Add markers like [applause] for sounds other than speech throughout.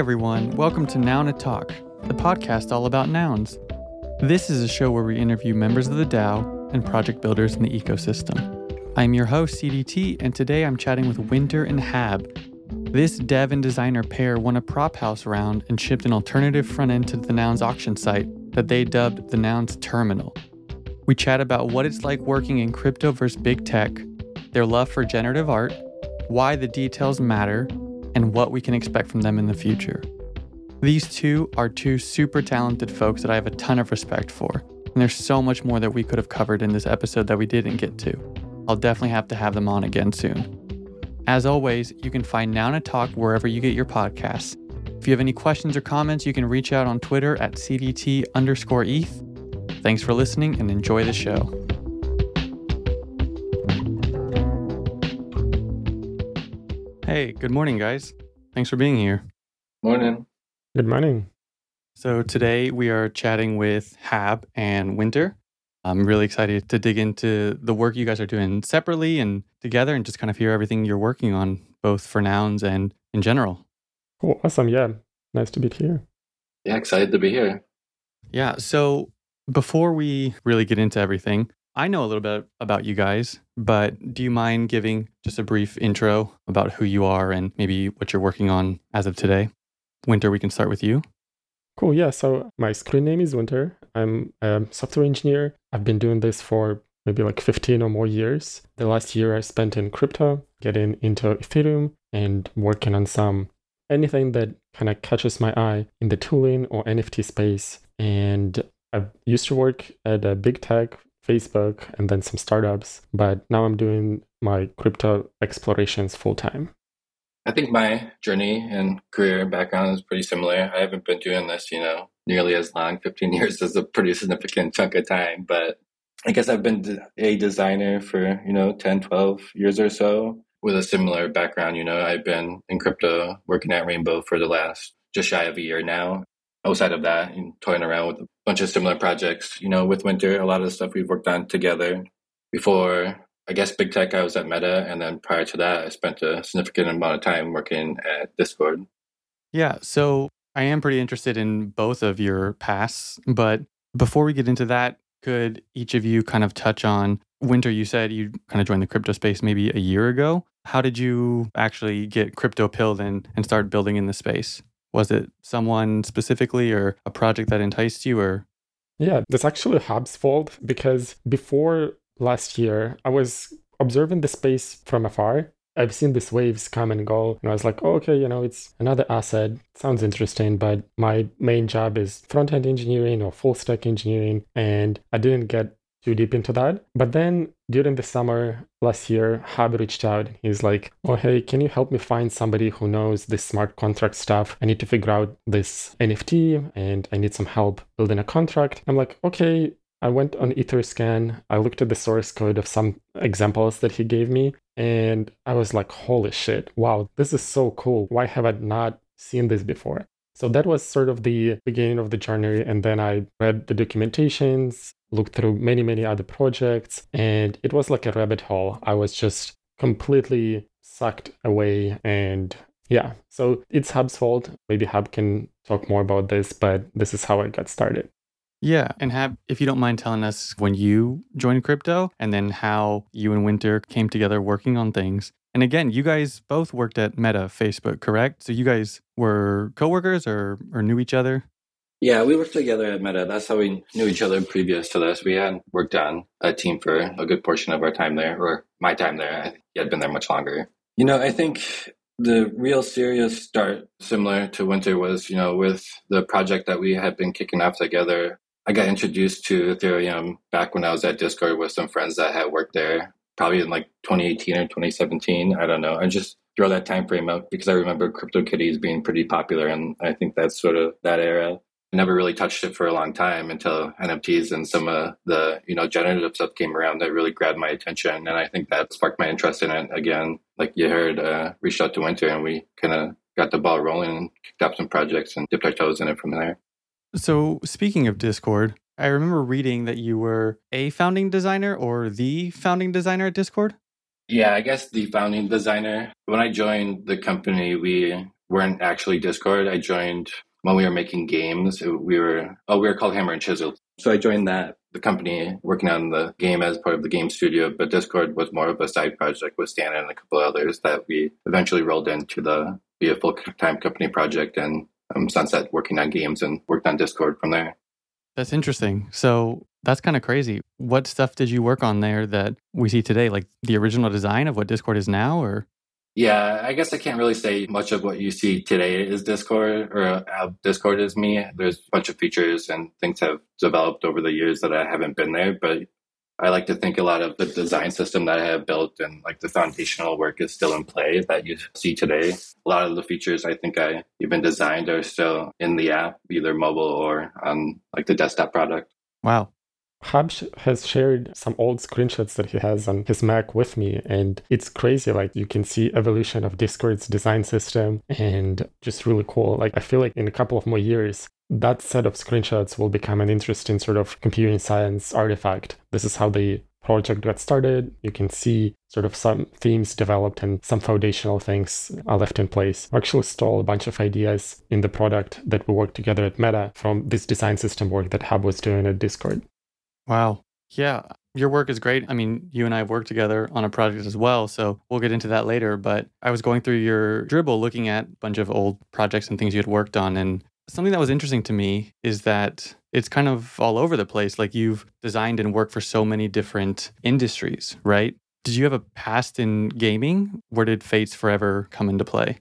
everyone. Welcome to Noun O' Talk, the podcast all about nouns. This is a show where we interview members of the DAO and project builders in the ecosystem. I'm your host, CDT, and today I'm chatting with Winter and Hab. This dev and designer pair won a prop house round and shipped an alternative front end to the Nouns auction site that they dubbed the Nouns Terminal. We chat about what it's like working in crypto versus big tech, their love for generative art, why the details matter, and what we can expect from them in the future. These two are two super talented folks that I have a ton of respect for, and there's so much more that we could have covered in this episode that we didn't get to. I'll definitely have to have them on again soon. As always, you can find to Talk wherever you get your podcasts. If you have any questions or comments, you can reach out on Twitter at CDT underscore ETH. Thanks for listening and enjoy the show. Hey, good morning, guys. Thanks for being here. Morning. Good morning. So, today we are chatting with Hab and Winter. I'm really excited to dig into the work you guys are doing separately and together and just kind of hear everything you're working on, both for nouns and in general. Cool. Awesome. Yeah. Nice to be here. Yeah, excited to be here. Yeah. So, before we really get into everything, I know a little bit about you guys, but do you mind giving just a brief intro about who you are and maybe what you're working on as of today? Winter, we can start with you. Cool. Yeah. So my screen name is Winter. I'm a software engineer. I've been doing this for maybe like 15 or more years. The last year I spent in crypto, getting into Ethereum and working on some anything that kind of catches my eye in the tooling or NFT space. And I used to work at a big tech, Facebook, and then some startups, but now I'm doing my crypto explorations full time. I think my journey and career background is pretty similar. I haven't been doing this, you know, nearly as long. 15 [laughs] years is a pretty significant chunk of time, but I guess I've been a designer for, you know, 10, 12 years or so with a similar background. You know, I've been in crypto working at Rainbow for the last just shy of a year now. Outside of that, and toying around with bunch of similar projects, you know, with Winter, a lot of the stuff we've worked on together. Before I guess big tech, I was at Meta, and then prior to that, I spent a significant amount of time working at Discord. Yeah, so I am pretty interested in both of your pasts, but before we get into that, could each of you kind of touch on Winter? You said you kind of joined the crypto space maybe a year ago. How did you actually get crypto pilled and, and start building in the space? Was it someone specifically or a project that enticed you or? Yeah, that's actually Hab's fault because before last year, I was observing the space from afar. I've seen these waves come and go, and I was like, oh, okay, you know, it's another asset. Sounds interesting, but my main job is front end engineering or full stack engineering, and I didn't get too deep into that. But then during the summer last year, Hab reached out. and He's like, Oh, hey, can you help me find somebody who knows this smart contract stuff? I need to figure out this NFT and I need some help building a contract. I'm like, Okay, I went on Etherscan. I looked at the source code of some examples that he gave me, and I was like, holy shit, wow, this is so cool. Why have I not seen this before? So that was sort of the beginning of the journey. And then I read the documentations, looked through many, many other projects, and it was like a rabbit hole. I was just completely sucked away. And yeah, so it's Hab's fault. Maybe Hab can talk more about this, but this is how I got started. Yeah. And Hab, if you don't mind telling us when you joined crypto and then how you and Winter came together working on things. And again, you guys both worked at Meta Facebook, correct? So you guys were coworkers or, or knew each other? Yeah, we worked together at Meta. That's how we knew each other previous to this. We had worked on a team for a good portion of our time there, or my time there. I had been there much longer. You know, I think the real serious start, similar to Winter, was, you know, with the project that we had been kicking off together I got introduced to Ethereum back when I was at Discord with some friends that had worked there, probably in like 2018 or 2017. I don't know. I just throw that time frame out because I remember CryptoKitties being pretty popular, and I think that's sort of that era. I never really touched it for a long time until NFTs and some of the you know generative stuff came around that really grabbed my attention, and I think that sparked my interest in it again. Like you heard, uh, reached out to Winter, and we kind of got the ball rolling and kicked off some projects and dipped our toes in it from there. So, speaking of Discord, I remember reading that you were a founding designer or the founding designer at Discord. Yeah, I guess the founding designer. When I joined the company, we weren't actually Discord. I joined when we were making games. We were oh, we were called Hammer and Chisel. So I joined that the company working on the game as part of the game studio, but Discord was more of a side project with Stan and a couple others that we eventually rolled into the be a full time company project and um, Sunset working on games and worked on Discord from there. That's interesting. So that's kind of crazy. What stuff did you work on there that we see today? Like the original design of what Discord is now, or? Yeah, I guess I can't really say much of what you see today is Discord or how Discord is me. There's a bunch of features and things have developed over the years that I haven't been there, but I like to think a lot of the design system that I have built and like the foundational work is still in play that you see today. A lot of the features I think I even designed are still in the app, either mobile or on like the desktop product. Wow. Habs has shared some old screenshots that he has on his Mac with me, and it's crazy. Like you can see evolution of Discord's design system, and just really cool. Like I feel like in a couple of more years, that set of screenshots will become an interesting sort of computing science artifact. This is how the project got started. You can see sort of some themes developed and some foundational things are left in place. We actually stole a bunch of ideas in the product that we worked together at Meta from this design system work that Hab was doing at Discord. Wow. Yeah. Your work is great. I mean, you and I have worked together on a project as well, so we'll get into that later. But I was going through your Dribbble looking at a bunch of old projects and things you had worked on. And something that was interesting to me is that it's kind of all over the place. Like you've designed and worked for so many different industries, right? Did you have a past in gaming? Where did Fates Forever come into play?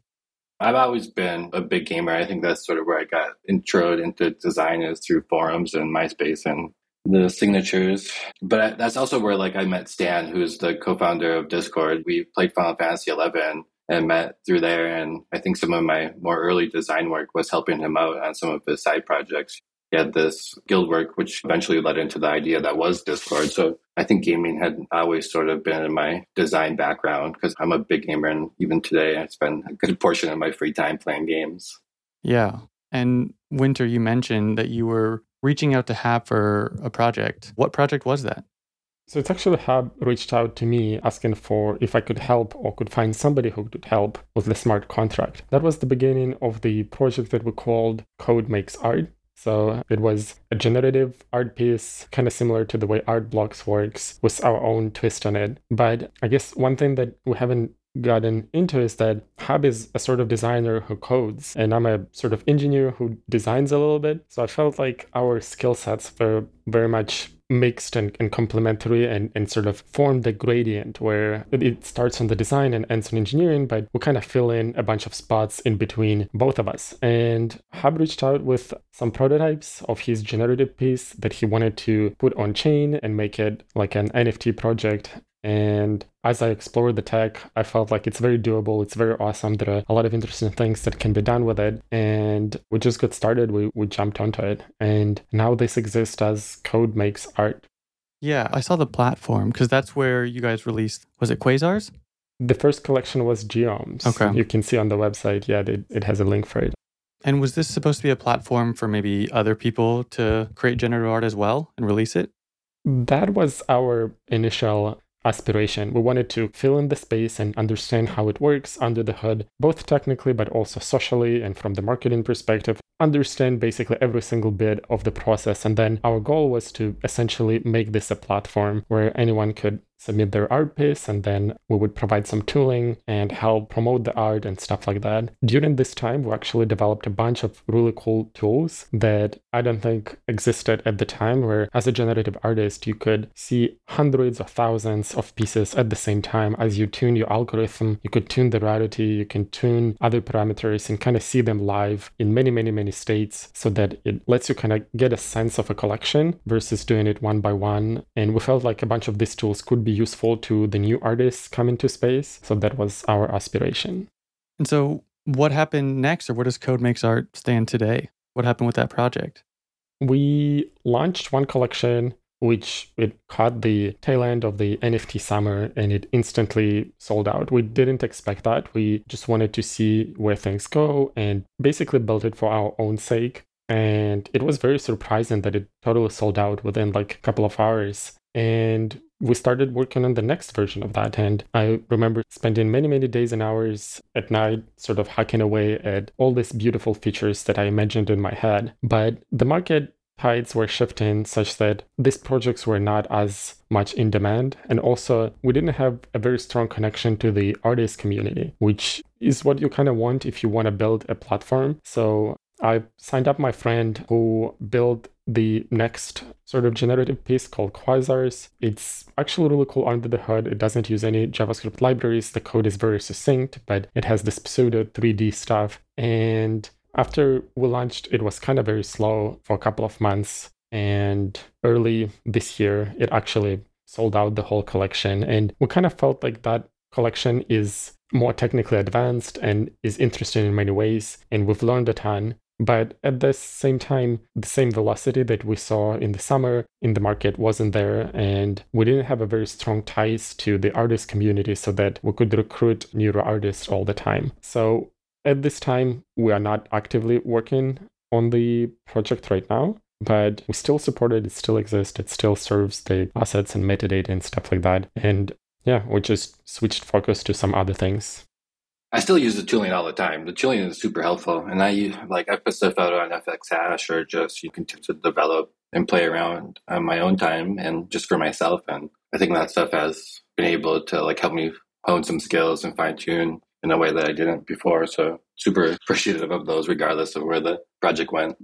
I've always been a big gamer. I think that's sort of where I got introed into design is through forums and MySpace and the signatures. But that's also where like I met Stan, who's the co-founder of Discord. We played Final Fantasy 11 and met through there. And I think some of my more early design work was helping him out on some of his side projects. He had this guild work, which eventually led into the idea that was Discord. So I think gaming had always sort of been in my design background because I'm a big gamer. And even today, I spend a good portion of my free time playing games. Yeah. And Winter, you mentioned that you were reaching out to Hab for a project. What project was that? So it's actually Hab reached out to me asking for if I could help or could find somebody who could help with the smart contract. That was the beginning of the project that we called Code Makes Art. So it was a generative art piece, kind of similar to the way Art Blocks works, with our own twist on it. But I guess one thing that we haven't gotten into is that Hab is a sort of designer who codes, and I'm a sort of engineer who designs a little bit. So I felt like our skill sets were very much mixed and, and complementary and, and sort of form the gradient where it starts on the design and ends on engineering, but we kind of fill in a bunch of spots in between both of us. And Hab reached out with some prototypes of his generative piece that he wanted to put on chain and make it like an NFT project. And as I explored the tech, I felt like it's very doable. It's very awesome. There are a lot of interesting things that can be done with it. And we just got started. We, we jumped onto it. And now this exists as Code Makes Art. Yeah, I saw the platform because that's where you guys released, was it Quasars? The first collection was Geomes. Okay. You can see on the website, yeah, it, it has a link for it. And was this supposed to be a platform for maybe other people to create generative art as well and release it? That was our initial aspiration. We wanted to fill in the space and understand how it works under the hood, both technically but also socially and from the marketing perspective. Understand basically every single bit of the process. And then our goal was to essentially make this a platform where anyone could submit their art piece, and then we would provide some tooling and help promote the art and stuff like that. During this time, we actually developed a bunch of really cool tools that I don't think existed at the time, where as a generative artist, you could see hundreds or thousands of pieces at the same time. As you tune your algorithm, you could tune the rarity, you can tune other parameters and kind of see them live in many, many, many states so that it lets you kind of get a sense of a collection versus doing it one by one. And we felt like a bunch of these tools could be be useful to the new artists coming to space. So that was our aspiration. And so, what happened next, or what does Code Makes Art stand today? What happened with that project? We launched one collection which it caught the tail end of the NFT summer and it instantly sold out. We didn't expect that. We just wanted to see where things go and basically built it for our own sake. And it was very surprising that it totally sold out within like a couple of hours. And we started working on the next version of that. And I remember spending many, many days and hours at night, sort of hacking away at all these beautiful features that I imagined in my head. But the market tides were shifting such that these projects were not as much in demand. And also, we didn't have a very strong connection to the artist community, which is what you kind of want if you want to build a platform. So I signed up my friend who built the next sort of generative piece called Quasars. It's actually really cool under the hood. It doesn't use any JavaScript libraries. The code is very succinct, but it has this pseudo 3D stuff. And after we launched, it was kind of very slow for a couple of months. And early this year, it actually sold out the whole collection. And we kind of felt like that collection is more technically advanced and is interesting in many ways. And we've learned a ton. But at the same time, the same velocity that we saw in the summer in the market wasn't there. And we didn't have a very strong ties to the artist community so that we could recruit new artists all the time. So at this time, we are not actively working on the project right now, but we still support it. It still exists. It still serves the assets and metadata and stuff like that. And yeah, we just switched focus to some other things. I still use the tooling all the time. The tooling is super helpful, and I use like I put stuff out on FX Hash or just you can to develop and play around on my own time and just for myself. And I think that stuff has been able to like help me hone some skills and fine tune in a way that I didn't before. So super appreciative of those, regardless of where the project went.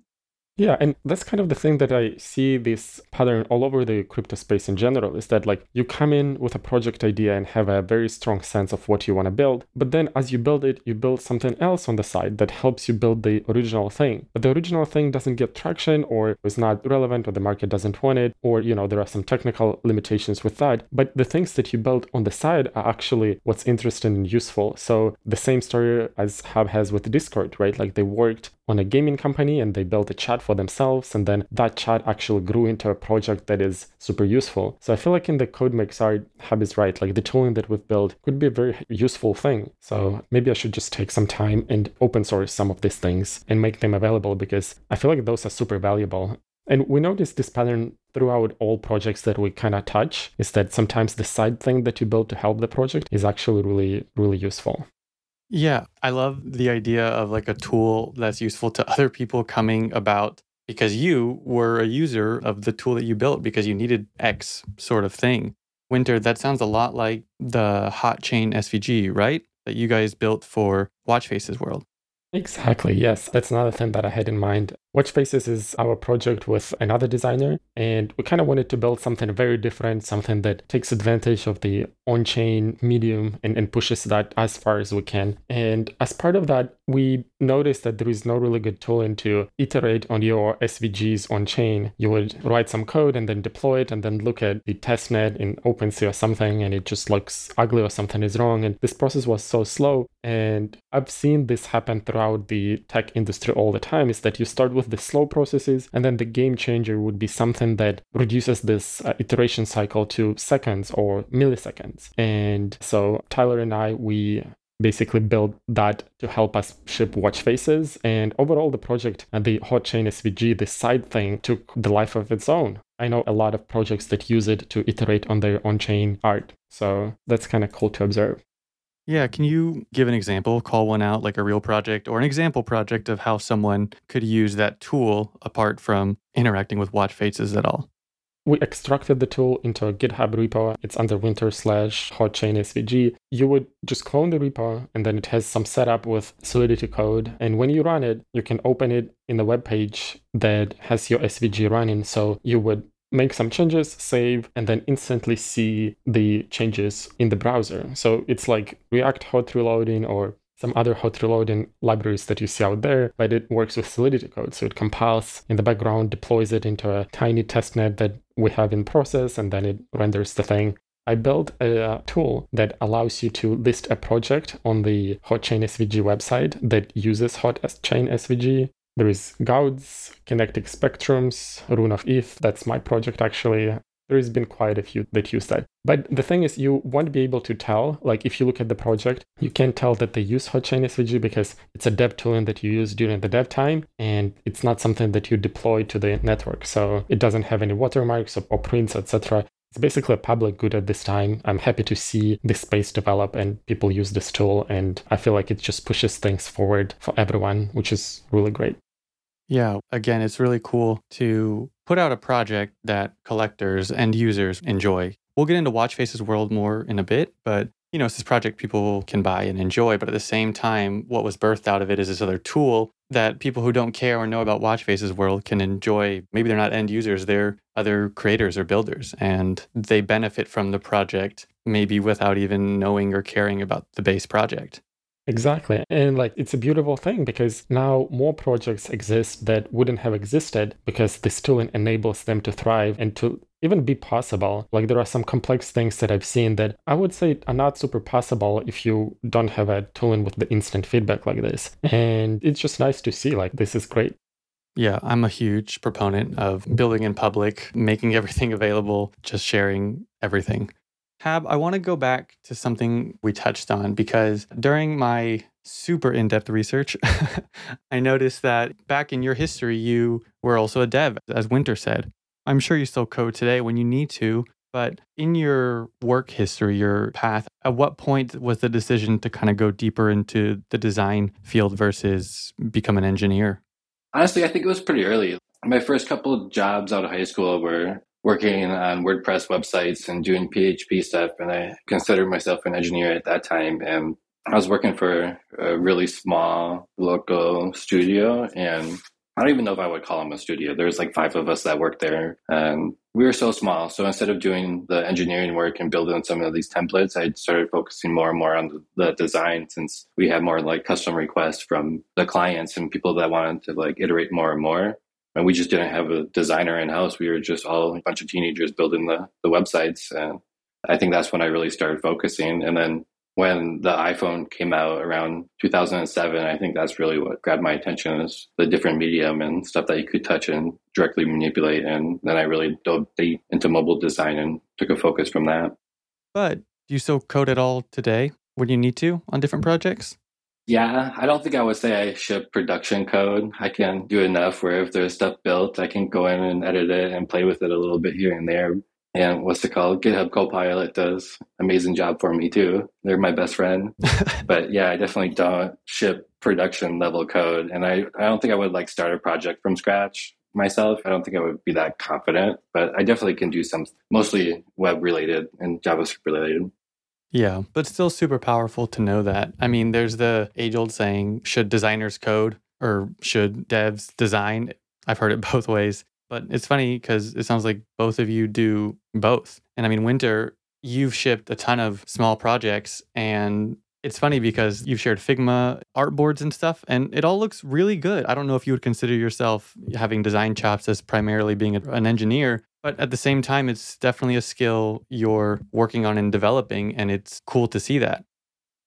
Yeah, and that's kind of the thing that I see this pattern all over the crypto space in general is that like you come in with a project idea and have a very strong sense of what you want to build, but then as you build it, you build something else on the side that helps you build the original thing. But the original thing doesn't get traction or is not relevant or the market doesn't want it or you know there are some technical limitations with that. But the things that you build on the side are actually what's interesting and useful. So the same story as Hab has with Discord, right? Like they worked on a gaming company and they built a chat for themselves and then that chat actually grew into a project that is super useful. So i feel like in the code CodeMakeSart Hab is right. Like the tooling that we've built could be a very useful thing. So maybe i should just take some time and open source some of these things and make them available because i feel like those are super valuable. And we notice this pattern throughout all projects that we kind of touch is that sometimes the side thing that you build to help the project is actually really really useful yeah, I love the idea of like a tool that's useful to other people coming about because you were a user of the tool that you built because you needed X sort of thing. Winter, that sounds a lot like the hot chain SVG, right? That you guys built for Watch Faces World. Exactly, yes. That's another thing that I had in mind. Watch Faces is our project with another designer, and we kind of wanted to build something very different, something that takes advantage of the on chain medium and, and pushes that as far as we can. And as part of that, we noticed that there is no really good tooling to iterate on your SVGs on chain. You would write some code and then deploy it and then look at the testnet in OpenSea or something, and it just looks ugly or something is wrong. And this process was so slow. And I've seen this happen throughout the tech industry all the time is that you start with the slow processes, and then the game changer would be something that reduces this uh, iteration cycle to seconds or milliseconds. And so Tyler and I, we basically built that to help us ship watch faces. And overall, the project and the Hot Chain SVG, the side thing, took the life of its own. I know a lot of projects that use it to iterate on their on chain art. So that's kind of cool to observe. Yeah, can you give an example, call one out like a real project or an example project of how someone could use that tool apart from interacting with watch faces at all? We extracted the tool into a GitHub repo. It's under winter slash hotchain SVG. You would just clone the repo and then it has some setup with Solidity code. And when you run it, you can open it in the web page that has your SVG running. So you would make some changes, save, and then instantly see the changes in the browser. So it's like React hot reloading or some other hot reloading libraries that you see out there, but it works with Solidity code. So it compiles in the background, deploys it into a tiny testnet that we have in process, and then it renders the thing. I built a uh, tool that allows you to list a project on the HotChain SVG website that uses HotChain SVG there is Gauds, Kinetic Spectrums, Rune of Eth. That's my project actually. There has been quite a few that use that. But the thing is, you won't be able to tell. Like, if you look at the project, you can't tell that they use HotChain SVG because it's a dev tooling that you use during the dev time, and it's not something that you deploy to the network. So it doesn't have any watermarks or, or prints, etc it's basically a public good at this time. I'm happy to see this space develop and people use this tool. And I feel like it just pushes things forward for everyone, which is really great. Yeah, again, it's really cool to put out a project that collectors and users enjoy. We'll get into Watch Faces world more in a bit, but you know, it's this project people can buy and enjoy. But at the same time, what was birthed out of it is this other tool that people who don't care or know about Watch Faces world can enjoy. Maybe they're not end users, they're other creators or builders, and they benefit from the project maybe without even knowing or caring about the base project. Exactly. And like it's a beautiful thing because now more projects exist that wouldn't have existed because this tooling enables them to thrive and to even be possible. Like there are some complex things that I've seen that I would say are not super possible if you don't have a tooling with the instant feedback like this. And it's just nice to see like this is great. Yeah, I'm a huge proponent of building in public, making everything [laughs] available, just sharing everything. Hab, I want to go back to something we touched on because during my super in depth research, [laughs] I noticed that back in your history, you were also a dev, as Winter said. I'm sure you still code today when you need to, but in your work history, your path, at what point was the decision to kind of go deeper into the design field versus become an engineer? Honestly, I think it was pretty early. My first couple of jobs out of high school were working on WordPress websites and doing PHP stuff. And I considered myself an engineer at that time. And I was working for a really small local studio. And I don't even know if I would call them a studio. There's like five of us that worked there. And we were so small. So instead of doing the engineering work and building some of these templates, I started focusing more and more on the design since we had more like custom requests from the clients and people that wanted to like iterate more and more and we just didn't have a designer in house. We were just all a bunch of teenagers building the, the websites. And I think that's when I really started focusing. And then when the iPhone came out around 2007, I think that's really what grabbed my attention is the different medium and stuff that you could touch and directly manipulate. And then I really dove deep into mobile design and took a focus from that. But do you still code at all today when you need to on different projects? Yeah, I don't think I would say I ship production code. I can do enough where if there's stuff built, I can go in and edit it and play with it a little bit here and there. And what's it called? GitHub Copilot does amazing job for me too. They're my best friend. [laughs] but yeah, I definitely don't ship production level code. And I, I don't think I would like start a project from scratch myself. I don't think I would be that confident, but I definitely can do some mostly web related and JavaScript related. Yeah, but still super powerful to know that. I mean, there's the age old saying should designers code or should devs design? I've heard it [laughs] both ways. But it's funny because it sounds like both of you do both. And I mean, Winter, you've shipped a ton of small projects and it's funny because you've shared Figma artboards and stuff, and it all looks really good. I don't know if you would consider yourself having design chops as primarily being an engineer, but at the same time, it's definitely a skill you're working on and developing, and it's cool to see that.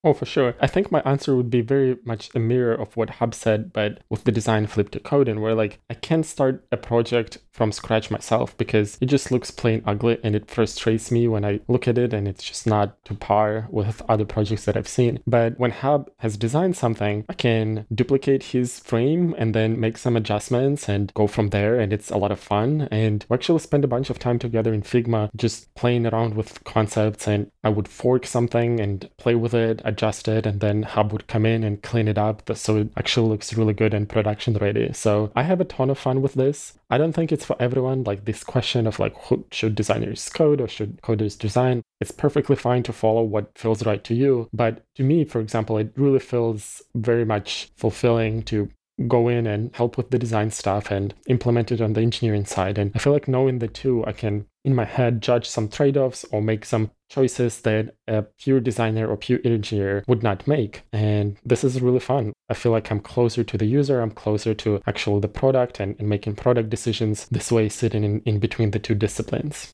Oh, for sure. I think my answer would be very much a mirror of what Hab said, but with the design flip to code, and where like I can't start a project from scratch myself because it just looks plain ugly and it frustrates me when I look at it and it's just not to par with other projects that I've seen. But when Hab has designed something, I can duplicate his frame and then make some adjustments and go from there, and it's a lot of fun. And we actually spend a bunch of time together in Figma just playing around with concepts, and I would fork something and play with it adjust it, and then Hab would come in and clean it up so it actually looks really good and production ready. So I have a ton of fun with this. I don't think it's for everyone. Like this question of like, who, should designers code or should coders design? It's perfectly fine to follow what feels right to you. But to me, for example, it really feels very much fulfilling to go in and help with the design stuff and implement it on the engineering side. And I feel like knowing the two, I can in my head judge some trade-offs or make some choices that a pure designer or pure engineer would not make. And this is really fun. I feel like I'm closer to the user, I'm closer to actually the product and, and making product decisions this way, sitting in, in between the two disciplines.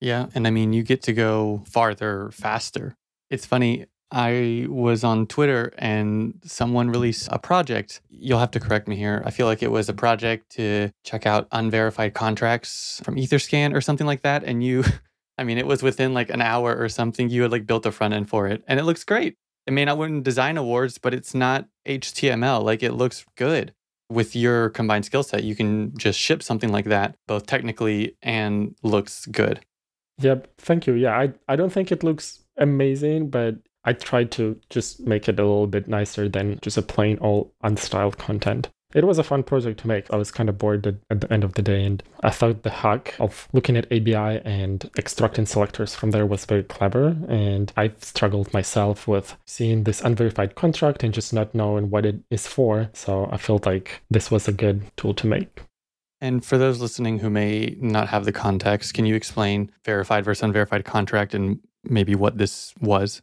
Yeah. And I mean, you get to go farther faster. It's funny. I was on Twitter and someone released a project. You'll have to correct me here. I feel like it was a project to check out unverified contracts from Etherscan or something like that. And you, [laughs] I mean, it was within like an hour or something. You had like built a front end for it and it looks great. It may not win design awards, but it's not HTML. Like it looks good. With your combined skill set, you can just ship something like that, both technically and looks good. Yep. Thank you. Yeah, I, I don't think it looks amazing, but I tried to just make it a little bit nicer than just a plain old unstyled content. It was a fun project to make. I was kind of bored at, at, the end of the day, and I thought the hack of looking at ABI and extracting selectors from there was very clever. And I've struggled myself with seeing this unverified contract and just not knowing what it is for. So I felt like this was a good tool to make. And for those listening who may not have the context, can you explain verified versus unverified contract and maybe what this was?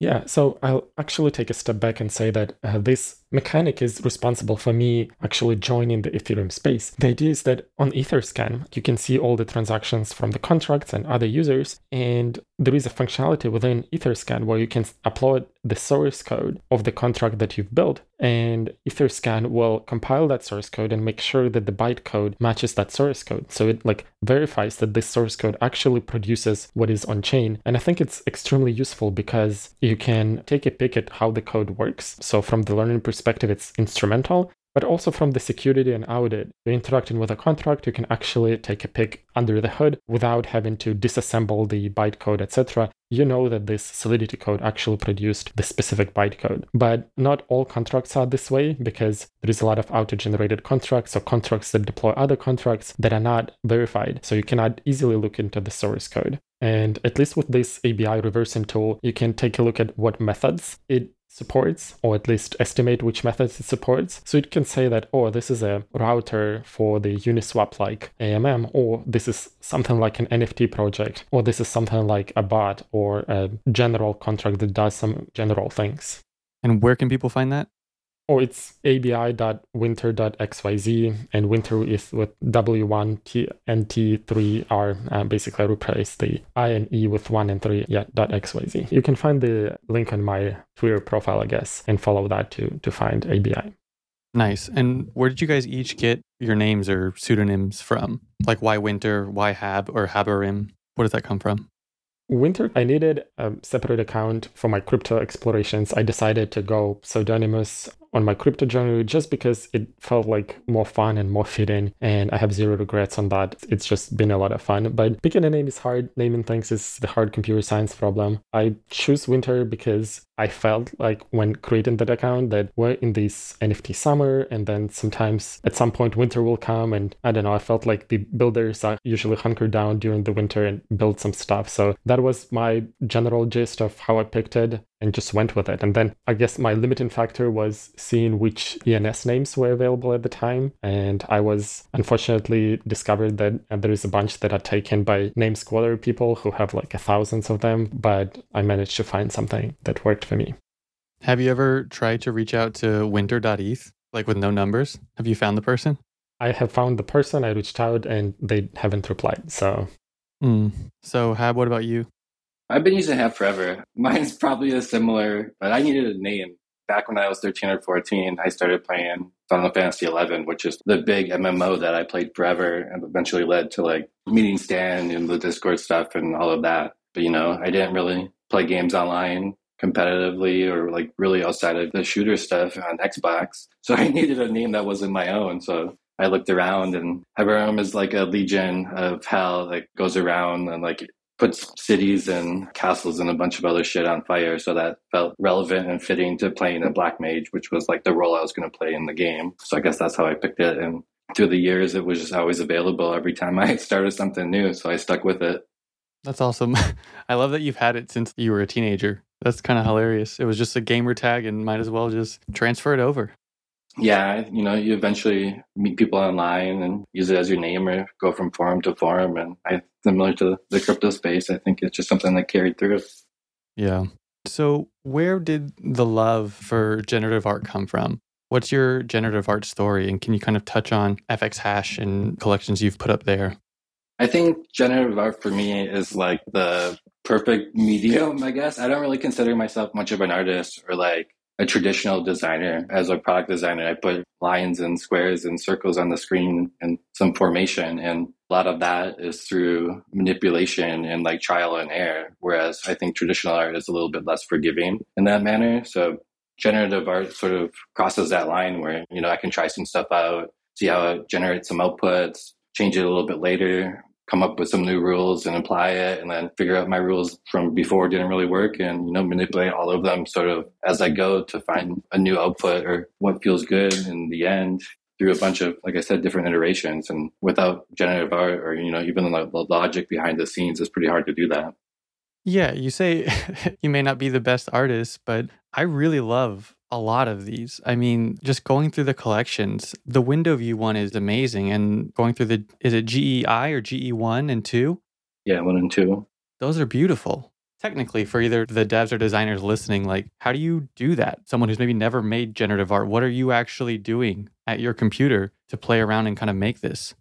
Yeah, so I'll actually take a step back and say that uh, this mechanic is responsible for me actually joining the Ethereum space. The idea is that on Etherscan, you can see all the transactions from the contracts and other users, and there is a functionality within Etherscan where you can upload the source code of the contract that you've built, and Etherscan will compile that source code and make sure that the bytecode matches that source code. So it like verifies that this source code actually produces what is on chain. And I think it's extremely useful because you can take a peek at how the code works. So from the learning perspective, perspective, it's instrumental, but also from the security and audit. You're interacting with a contract, you can actually take a peek under the hood without having to disassemble the bytecode, etc. You know that this Solidity code actually produced the specific bytecode. But not all contracts are this way because there is a lot of auto-generated contracts or contracts that deploy other contracts that are not verified. So you cannot easily look into the source code. And at least with this ABI reversing tool, you can take a look at what methods it supports, or at least estimate which methods it supports. So it can say that, oh, this is a router for the Uniswap like AMM, or this is something like an NFT project, or this is something like a bot or a general contract that does some general things. And where can people find that? Oh, it's abi.winter.xyz, and winter is with W1, T, and T3 are uh, basically replace the I and E with 1 and 3, yeah, .xyz. You can find the link on my Twitter profile, I guess, and follow that to, to find ABI. Nice. And where did you guys each get your names or pseudonyms from? Like why Winter, why Hab, or Habarim? Where does that come from? Winter, I needed a separate account for my crypto explorations. I decided to go pseudonymous on my crypto journey just because it felt like more fun and more fitting and i have zero regrets on that it's just been a lot of fun but picking a name is hard naming things is the hard computer science problem i choose winter because I felt like when creating that account that we're in this NFT summer and then sometimes at some point winter will come and I don't know, I felt like the builders are usually hunker down during the winter and build some stuff. So that was my general gist of how I picked it and just went with it. And then I guess my limiting factor was seeing which ENS names were available at the time. And I was unfortunately discovered that there is a bunch that are taken by name squatter people who have like thousands of them, but I managed to find something that worked for me. Have you ever tried to reach out to winter.eth, like with no numbers? Have you found the person? I have found the person. I reached out and they haven't replied. So, mm. so Hab, what about you? I've been using Hab forever. [laughs] Mine's probably a similar, but I needed a name. Back when I was 13 or 14, I started playing Final Fantasy 11, which is the big MMO that I played forever and eventually led to like meeting Stan and the Discord stuff and all of that. But you know, I didn't really play games online competitively or like really outside of the shooter stuff on Xbox. So I [laughs] needed a name that wasn't my own. So I looked around and Habarim is like a legion of hell that goes around and like puts cities and castles and a bunch of other shit on fire. So that felt relevant and fitting to playing a black mage, which was like the role I was going to play in the game. So I guess that's how I picked it. And through the years, it was just always available every time I [laughs] started something new. So I stuck with it. That's awesome. [laughs] I love that you've had it since you were a teenager. That's kind of hilarious. It was just a gamer tag and might as well just transfer it over. Yeah, you know, you eventually meet people online and use it as your name or go from forum to forum. And I, similar to the crypto space, I think it's just something that carried through. Yeah. So, where did the love for generative art come from? What's your generative art story? And can you kind of touch on FX Hash and collections you've put up there? I think generative art for me is like the perfect medium, I guess. I don't really consider myself much of an artist or like a traditional designer. As a product designer, I put lines and squares and circles on the screen and some formation. And a lot of that is through manipulation and like trial and error. Whereas I think traditional art is a little bit less forgiving in that manner. So generative art sort of crosses that line where, you know, I can try some stuff out, see how it generates some outputs, change it a little bit later, come up with some new rules and apply it and then figure out my rules from before didn't really work and you know manipulate all of them sort of as I go to find a new output or what feels good in the end through a bunch of like I said different iterations and without generative art or you know even the logic behind the scenes it's pretty hard to do that. Yeah, you say [laughs] you may not be the best artist, but I really love a lot of these. I mean, just going through the collections, the window view one is amazing. And going through the, is it GEI or GE1 and 2? Yeah, 1 and 2. Those are beautiful. Technically, for either the devs or designers listening, like, how do you do that? Someone who's maybe never made generative art, what are you actually doing at your computer to play around and kind of make this?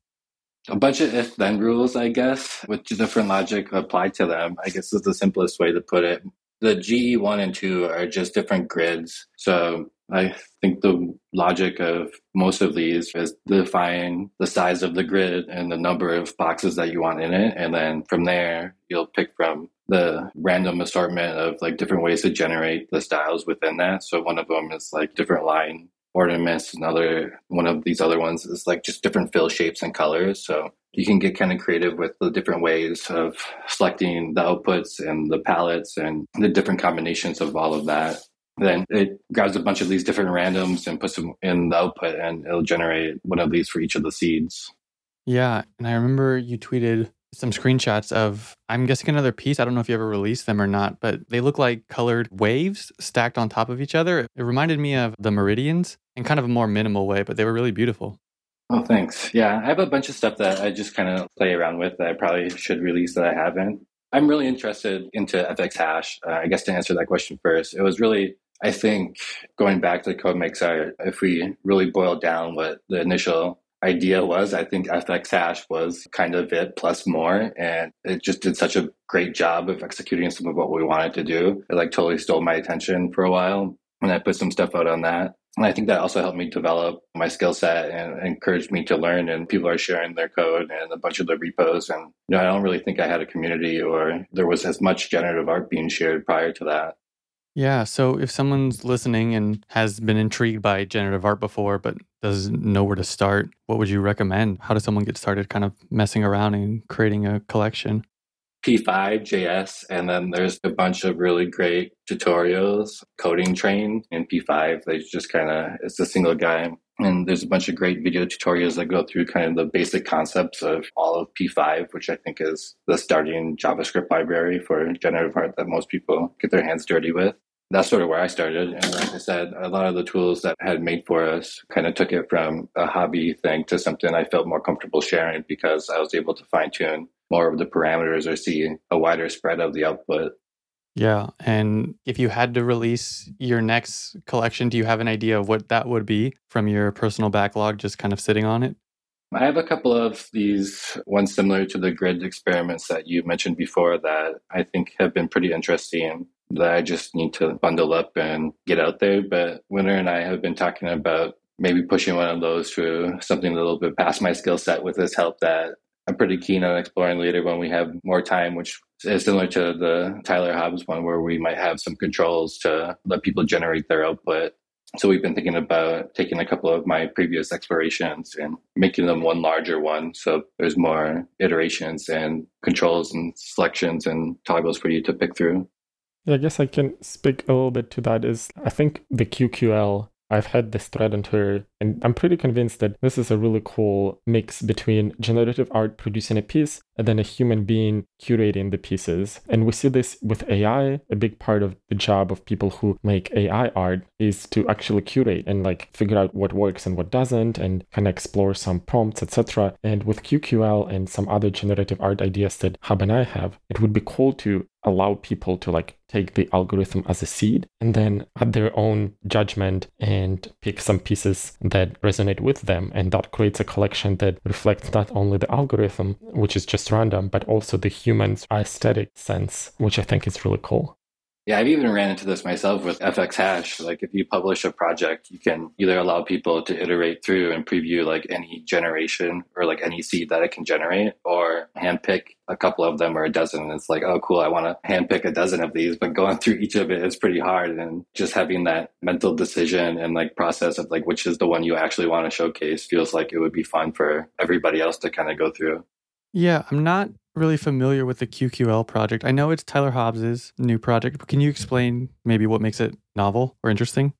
a bunch of if then rules, I guess, with different logic applied to them. I guess is the simplest way to put it the GE1 and 2 are just different grids. So I think the logic of most of these is define the size of the grid and the number of boxes that you want in it. And then from there, you'll pick from the random assortment of like different ways to generate the styles within that. So one of them is like different line ornaments. Another one of these other ones is like just different fill shapes and colors. So you can get kind of creative with the different ways of selecting the outputs and the palettes and the different combinations of all of that. Then it grabs a bunch of these different randoms and puts them in the output, and it'll generate one of these for each of the seeds. Yeah. And I remember you tweeted some screenshots of, I'm guessing another piece. I don't know if you ever released them or not, but they look like colored waves stacked on top of each other. It reminded me of the meridians in kind of a more minimal way, but they were really beautiful. Oh, thanks. Yeah, I have a bunch of stuff that I just kind of play around with that I probably should release that I haven't. I'm really interested into FX Hash. Uh, I guess to answer that question first, it was really, I think, going back to Code Makes Art, if we really boil down what the initial idea was, I think FX Hash was kind of it plus more. And it just did such a great job of executing some of what we wanted to do. It like totally stole my attention for a while. And I put some stuff out on that. And I think that also helped me develop my skill set and encouraged me to learn. And people are sharing their code and a bunch of the repos. And you know, I don't really think I had a community or there was as much generative art being shared prior to that. Yeah. So if someone's listening and has been intrigued by generative art before, but doesn't know where to start, what would you recommend? How does someone get started kind of messing around and creating a collection? P5.js, and then there's a bunch of really great tutorials, coding train in P5. They just kind of, it's a single guy. And there's a bunch of great video tutorials that go through kind of the basic concepts of all of P5, which I think is the starting JavaScript library for generative art that most people get their hands dirty with. That's sort of where I started. And like I said, a lot of the tools that had made for us kind of took it from a hobby thing to something I felt more comfortable sharing because I was able to fine tune more of the parameters or see a wider spread of the output. Yeah. And if you had to release your next collection, do you have an idea of what that would be from your personal backlog, just kind of sitting on it? I have a couple of these ones similar to the grid experiments that you mentioned before that I think have been pretty interesting that I just need to bundle up and get out there. But Winter and I have been talking about maybe pushing one of those to something a little bit past my skill set with this help that I'm pretty keen on exploring later when we have more time, which is similar to the Tyler Hobbs one, where we might have some controls to let people generate their output. So we've been thinking about taking a couple of my previous explorations and making them one larger one. So there's more iterations and controls and selections and toggles for you to pick through. Yeah, I guess I can speak a little bit to that. Is I think the QQL I've had this thread on Twitter, and I'm pretty convinced that this is a really cool mix between generative art producing a piece and then a human being curating the pieces. And we see this with AI. A big part of the job of people who make AI art is to actually curate and like figure out what works and what doesn't and kind of explore some prompts, etc. And with QQL and some other generative art ideas that Hab and I have, it would be cool to allow people to like take the algorithm as a seed and then add their own judgment and pick some pieces that resonate with them and that creates a collection that reflects not only the algorithm which is just random but also the human's aesthetic sense which i think is really cool yeah, I've even ran into this myself with FX Hash. Like if you publish a project, you can either allow people to iterate through and preview like any generation or like any seed that it can generate or handpick a couple of them or a dozen. And it's like, oh, cool, I want to handpick a dozen of these, but going [laughs] through each of it is pretty hard. And just having that mental decision and like process of like which is the one you actually want to showcase feels like it would be fun for everybody else to kind of go through. Yeah, I'm not really familiar with the QQL project. I know it's Tyler Hobbs's new project, but can you explain maybe what makes it novel or interesting?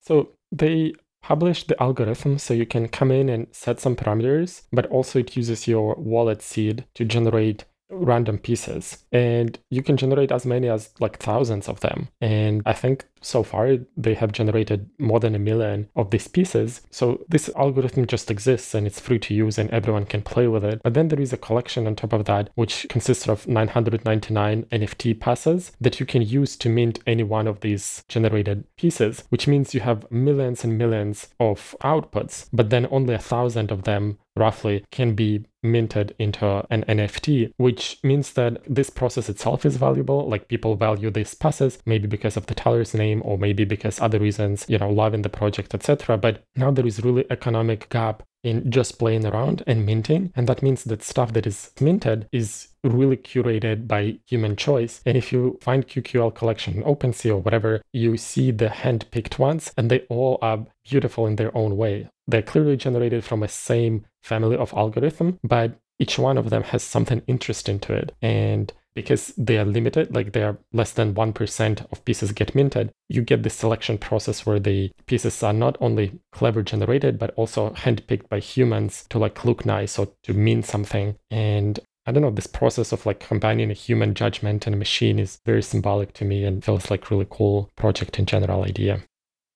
So they published the algorithm so you can come in and set some parameters, but also it uses your wallet seed to generate random pieces and you can generate as many as like thousands of them and i think so far they have generated more than a million of these pieces so this algorithm just exists and it's free to use and everyone can play with it but then there is a collection on top of that which consists of 999 nft passes that you can use to mint any one of these generated pieces which means you have millions and millions of outputs but then only a thousand of them roughly can be minted into an NFT, which means that this process itself is valuable. Like people value these passes, maybe because of the Tyler's name or maybe because other reasons, you know, love in the project, etc. But now there is really economic gap in just playing around and minting. And that means that stuff that is minted is really curated by human choice. And if you find QQL collection OpenSea or whatever, you see the hand-picked ones and they all are beautiful in their own way. They're clearly generated from a same family of algorithm, but each one of them has something interesting to it. And because they are limited, like they are less than 1% of pieces get minted, you get this selection process where the pieces are not only clever generated, but also handpicked by humans to like look nice or to mean something. And I don't know, this process of like combining a human judgment and a machine is very symbolic to me and feels like really cool project in general idea.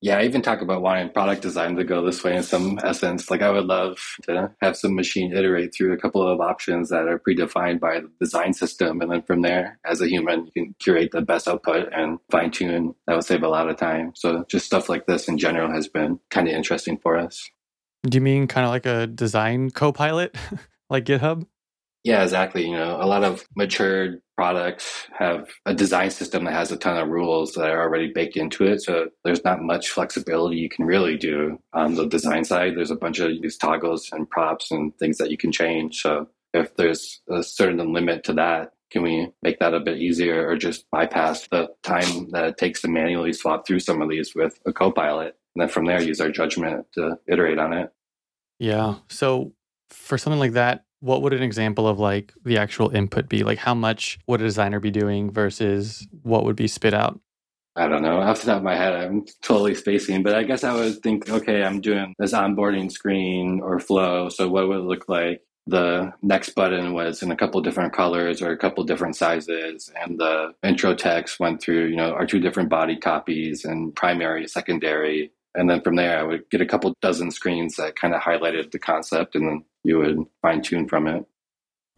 Yeah, I even talk about wanting product design to go this way in some essence. Like I would love to have some machine iterate through a couple of options that are predefined by the design system. And then from there, as a human, you can curate the best output and fine tune. That would save a lot of time. So just stuff like this in general has been kind of interesting for us. Do you mean kind of like a design co-pilot [laughs] like GitHub? Yeah, exactly. You know, a lot of matured products have a design system that has a ton of rules that are already baked into it. So there's not much flexibility you can really do on the design side. There's a bunch of these toggles and props and things that you can change. So if there's a certain limit to that, can we make that a bit easier or just bypass the time that it takes to manually swap through some of these with a copilot? And then from there, use our judgment to iterate on it. Yeah. So for something like that, what would an example of like the actual input be? Like how much would a designer be doing versus what would be spit out? I don't know. Off the top of my head, I'm totally spacing, but I guess I would think, okay, I'm doing this onboarding screen or flow. So what would it look like? The next button was in a couple different colors or a couple different sizes, and the intro text went through, you know, our two different body copies and primary, secondary, and then from there, I would get a couple dozen screens that kind of highlighted the concept, and then you would fine tune from it.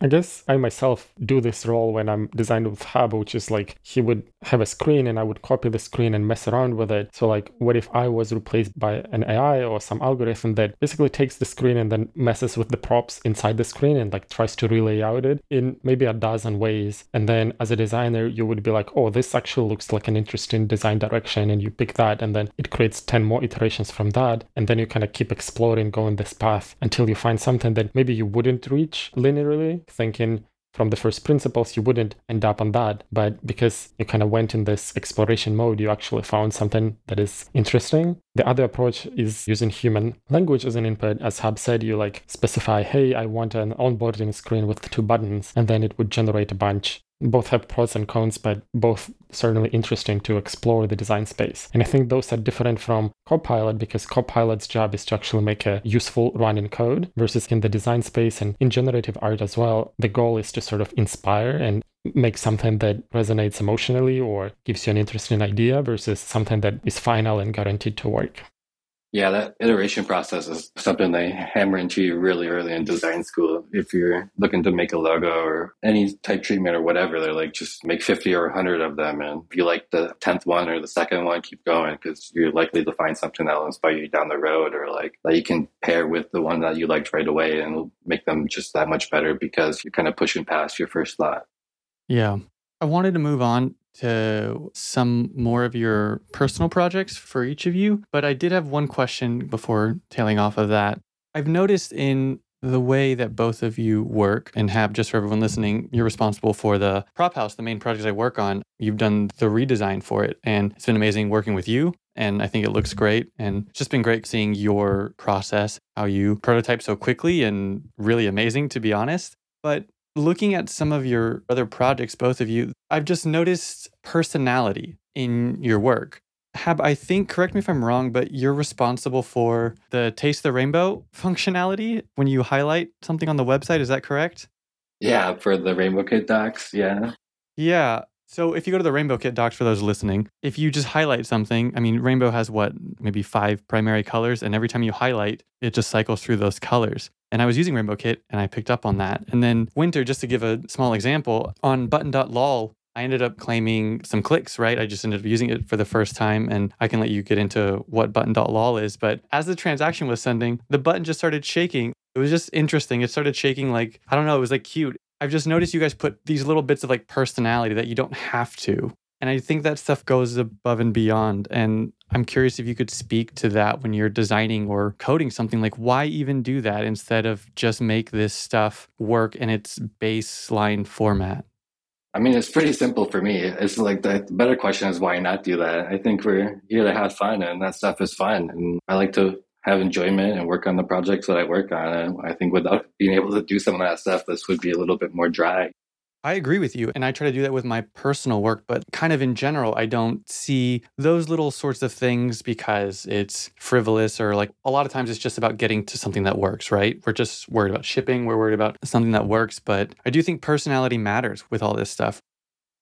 I guess I myself do this role when I'm designing with Hab, which is like he would have a screen and I would copy the screen and mess around with it. So, like, what if I was replaced by an AI or some algorithm that basically takes the screen and then messes with the props inside the screen and like tries to relay out it in maybe a dozen ways? And then as a designer, you would be like, oh, this actually looks like an interesting design direction. And you pick that, and then it creates 10 more iterations from that. And then you kind of keep exploring, going this path until you find something that maybe you wouldn't reach linearly thinking from the first principles, you wouldn't end up on that. But because you kind of went in this exploration mode, you actually found something that is interesting. The other approach is using human language as an input. As Hab said, you like specify, hey, I want an onboarding screen with two buttons, and then it would generate a bunch both have pros and cons, but both certainly interesting to explore the design space. And I think those are different from Copilot because Copilot's job is to actually make a useful running code versus in the design space and in generative art as well. The goal is to sort of inspire and make something that resonates emotionally or gives you an interesting idea versus something that is final and guaranteed to work. Yeah, that iteration process is something they hammer into you really early in design school. If you're looking to make a logo or any type treatment or whatever, they're like, just make 50 or 100 of them. And if you like the 10th one or the second one, keep going because you're likely to find something that will inspire you down the road or like that you can pair with the one that you liked right away and make them just that much better because you're kind of pushing past your first thought. Yeah. I wanted to move on to some more of your personal projects for each of you. But I did have one question before tailing off of that. I've noticed in the way that both of you work and have just for everyone listening, you're responsible for the prop house, the main project I work on. You've done the redesign for it, and it's been amazing working with you. And I think it looks great. And it's just been great seeing your process, how you prototype so quickly and really amazing, to be honest. But looking at some of your other projects, both of you, I've just noticed personality in your work. Hab, I think, correct me if I'm wrong, but you're responsible for the Taste the Rainbow functionality when you highlight something on the website. Is that correct? Yeah, for the Rainbow Kit docs. Yeah. Yeah. So if you go to the Rainbow Kit docs for those listening, if you just highlight something, I mean, Rainbow has what, maybe five primary colors, and every time you highlight, it just cycles through those colors. And I was using Rainbow Kit and I picked up on that. And then Winter, just to give a small example, on button.lol, I ended up claiming some clicks, right? I just ended up using it for the first time, and I can let you get into what button.lol is. But as the transaction was sending, the button just started shaking. It was just interesting. It started shaking like, I don't know, it was like cute. I've just noticed you guys put these little bits of like personality that you don't have to. And I think that stuff goes above and beyond. And I'm curious if you could speak to that when you're designing or coding something like why even do that instead of just make this stuff work in its baseline format? I mean, it's pretty simple for me. It's like the better question is why not do that? I think we're here to have fun and that stuff is fun. And I like to have enjoyment and work on the projects that I work on. And I think without being able to do some of that stuff, this would be a little bit more dry. I agree with you. And I try to do that with my personal work, but kind of in general, I don't see those little sorts of things because it's frivolous or like a lot of times it's just about getting to something that works, right? We're just worried about shipping, we're worried about something that works. But I do think personality matters with all this stuff.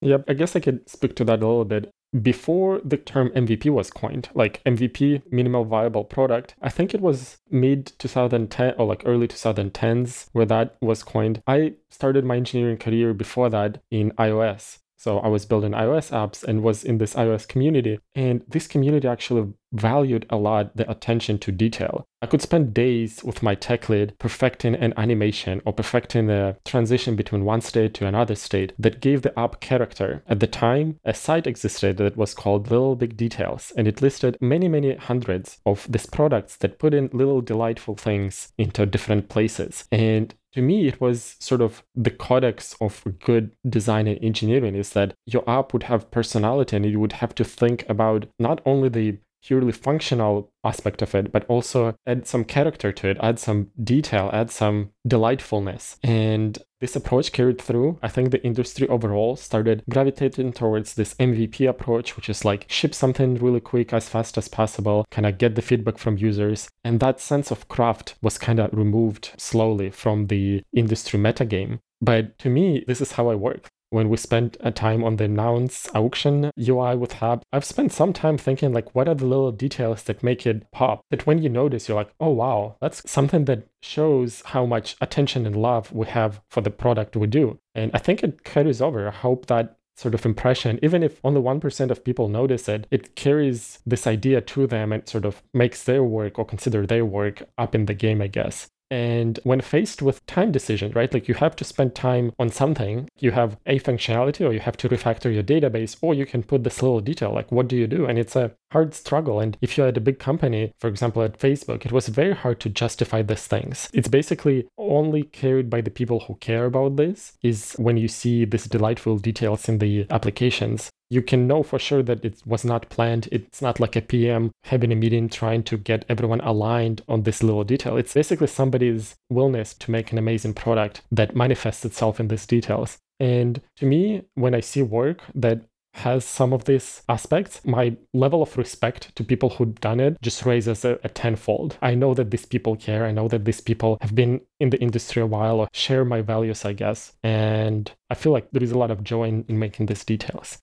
Yep, I guess I could speak to that a little bit before the term MVP was coined, like MVP, minimal viable product, I think it was mid 2010 or like early 2010s where that was coined. I started my engineering career before that in iOS. So I was building iOS apps and was in this iOS community. And this community actually valued a lot the attention to detail. I could spend days with my tech lead perfecting an animation or perfecting a transition between one state to another state that gave the app character. At the time, a site existed that was called Little Big Details, and it listed many, many hundreds of these products that put in little delightful things into different places. And to me it was sort of the codex of good design and engineering is that your app would have personality and you would have to think about not only the purely functional aspect of it, but also add some character to it, add some detail, add some delightfulness. And this approach carried through. I think the industry overall started gravitating towards this MVP approach, which is like ship something really quick as fast as possible, kind of get the feedback from users. And that sense of craft was kind of removed slowly from the industry metagame. But to me, this is how I work when we spent a time on the nouns auction UI with Hab, I've spent some time thinking like what are the little details that make it pop that when you notice you're like, oh wow, that's something that shows how much attention and love we have for the product we do. And I think it carries over. I hope that sort of impression, even if only 1% of people notice it, it carries this idea to them and sort of makes their work or consider their work up in the game, I guess. And when faced with time decision, right, like you have to spend time on something, you have a functionality or you have to refactor your database, or you can put this little detail, like what do you do? And it's a hard struggle. And if you're at a big company, for example, at Facebook, it was very hard to justify these things. It's basically only carried by the people who care about this is when you see these delightful details in the applications you can know for sure that it was not planned. It's not like a PM having a meeting trying to get everyone aligned on this little detail. It's basically somebody's willingness to make an amazing product that manifests itself in these details. And to me, when I see work that has some of these aspects, my level of respect to people who've done it just raises a, a, tenfold. I know that these people care. I know that these people have been in the industry a while or share my values, I guess. And I feel like there is a lot of joy in, in making these details.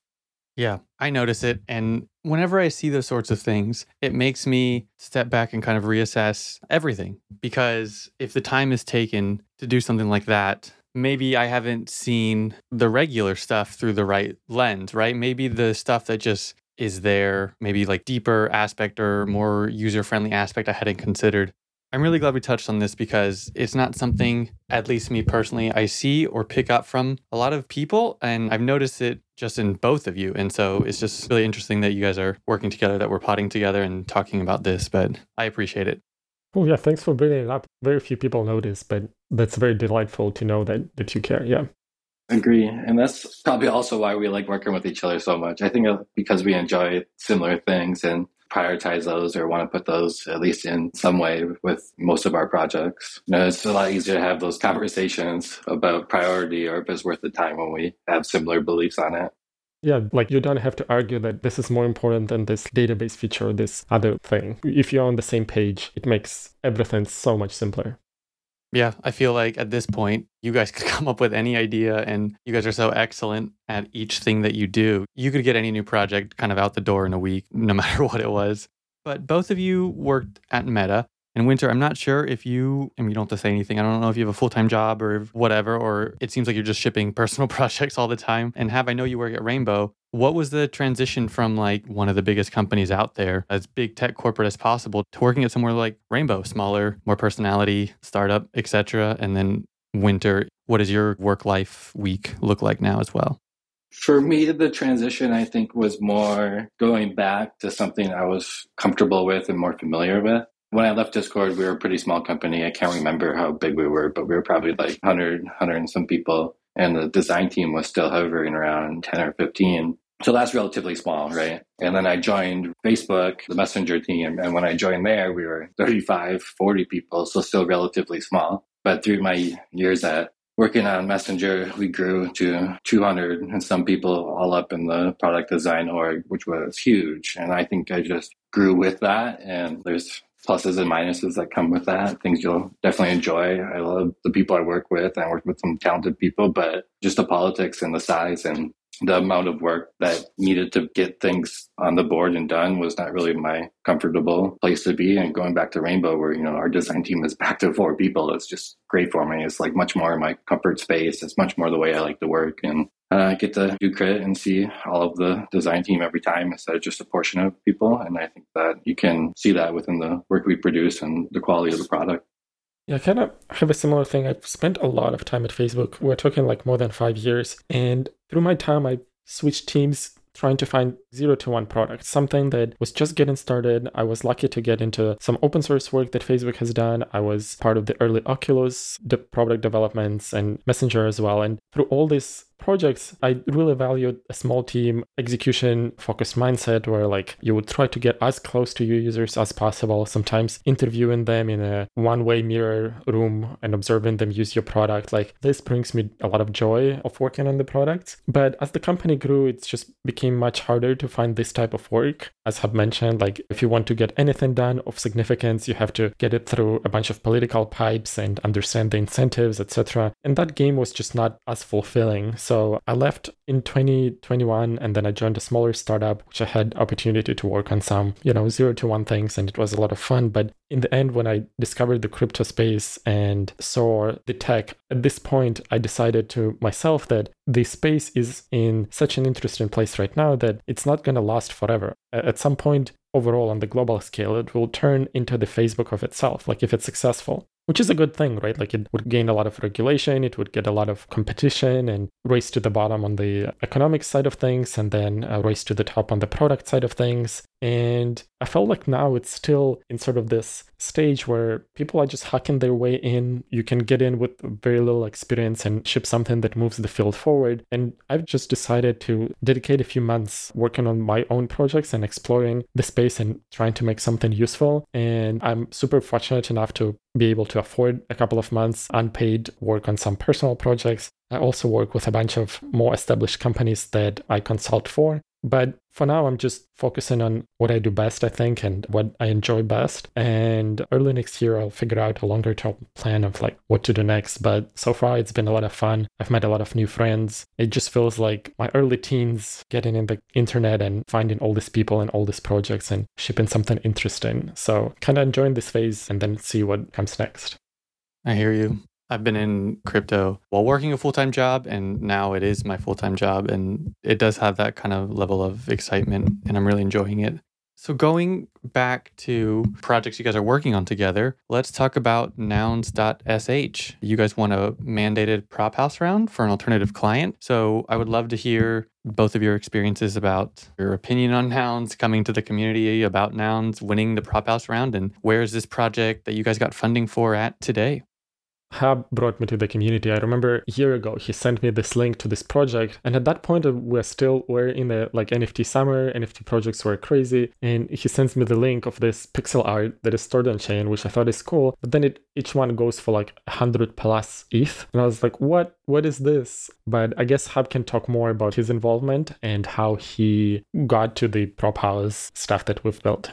Yeah, I notice it. And whenever I see those sorts of things, it makes me step back and kind of reassess everything. Because if the time is taken to do something like that, maybe I haven't seen the regular stuff through the right lens, right? Maybe the stuff that just is there, maybe like deeper aspect or mm-hmm. more user friendly aspect I hadn't considered. I'm really glad we touched on this because it's not something, at least me personally, I see or pick up from a lot of people. And I've noticed it just in both of you. And so it's just really interesting that you guys are working together, that we're potting together and talking about this. But I appreciate it. Oh, yeah. Thanks for bringing it up. Very few people notice, but that's very delightful to know that, that you care. Yeah. Agree. And that's probably also why we like working with each other so much. I think because we enjoy similar things and prioritize those or want to put those at least in some way with most of our projects. You know, it's a lot easier to have those conversations about priority or if it's worth the time when we have similar beliefs on it. Yeah, like you don't have to argue that this is more important than this database feature or this other thing. If you're on the same page, it makes everything so much simpler. Yeah, I feel like at this point, you guys [laughs] could come up with any idea, and you guys are so excellent at each thing that you do. You could get any new project kind of out the door in a week, no [laughs] matter what it was. But both of you worked at Meta. And Winter, I'm not sure if you, I mean, you don't Hab to say anything. I don't know if you have a full time job or whatever, or it seems like you're just shipping [laughs] personal projects all the time. And have I know you work at Rainbow. What was the transition from like one of the biggest companies out there, as big tech corporate as possible, to working at somewhere like Rainbow, smaller, more personality, startup, etc. And then Winter, what does your work life week look like now as well? For me, the transition, I think, was more going back to something I was comfortable with and more familiar with. When I left Discord, we were a pretty small company. I can't remember how big we were, but we were probably like 100, 100 and some people. And the design team was still hovering around 10 or 15. So that's relatively small, right? And then I joined Facebook, the messenger team. And when I joined there, we were 35, 40 people, so still relatively small. But through my years at working on Messenger, we grew to 200 and some people all up in the product design org, which was huge. And I think I just grew with that. And there's pluses and minuses that come with that. Things you'll definitely enjoy. I love the people I work with. I work with some talented people, but just the politics and the size and the amount of work that needed to get things on the board and done was not really my comfortable place to be. And going back to Rainbow, where, you know, our design team is back to four people, it's just great for me. It's like much more in my comfort space. It's much more the way I like to work. And uh, I get to do credit and see all of the design team every time instead of just a portion of people. And I think that you can see that within the work we produce and the quality of the product. Yeah, I kind of have a similar thing. I've spent a lot of time at Facebook. We're talking like more than five years. And through my time, I switched teams trying to find zero to one product, something that was just getting started. I was lucky to get into some open source work that Facebook has done. I was part of the early Oculus the product developments and Messenger as well. And through all this projects, I really valued a small team execution focused mindset where like you would try to get as close to your users as possible, sometimes interviewing them in a one way mirror room and observing them use your product. Like this brings me a lot of joy of working on the product. But as the company grew, it just became much harder to find this type of work. As I've mentioned, like if you want to get anything done of significance, you have to get it through a bunch of political pipes and understand the incentives, etc. And that game was just not as fulfilling. So I left in 2021 and then I joined a smaller startup, which I had opportunity to work on some, you know, zero to one things and it was a lot of fun. But in the end, when I discovered the crypto space and saw the tech, at this point, I decided to myself that the space is in such an interesting place right now that it's not going to last forever. At some point, overall on the global scale, it will turn into the Facebook of itself, like if it's successful which is a good thing, right? Like it would gain a lot of regulation, it would get a lot of competition and race to the bottom on the economic side of things, and then a race to the top on the product side of things. And I felt like now it's still in sort of this stage where people are just hacking their way in. You can get in with very little experience and ship something that moves the field forward. And I've just decided to dedicate a few months working on my own projects and exploring the space and trying to make something useful. And I'm super fortunate enough to be able to afford a couple of months unpaid work on some personal projects. I also work with a bunch of more established companies that I consult for. But for now, I'm just focusing on what I do best, I think, and what I enjoy best. And early next year, I'll figure out a longer term plan of like what to do next. But so far, it's been a lot of fun. I've met a lot of new friends. It just feels like my early teens getting in the internet and finding all these people and all these projects and shipping something interesting. So kind of enjoying this phase and then see what comes next. I hear you. I've been in crypto while working a full time job, and now it is my full time job. And it does have that kind of level of excitement, and I'm really enjoying it. So, going back to projects you guys are working on together, let's talk about nouns.sh. You guys won a mandated prop house round for an alternative client. So, I would love to hear both of your experiences about your opinion on nouns, coming to the community about nouns, winning the prop house round, and where is this project that you guys got funding for at today? Hab brought me to the community. I remember a year ago he sent me this link to this project, and at that point we're still we're in the like NFT summer. NFT projects were crazy, and he sends me the link of this pixel art that is stored on chain, which I thought is cool. But then it each one goes for like hundred plus ETH, and I was like, what? What is this? But I guess Hab can talk more about his involvement and how he got to the prop house stuff that we've built.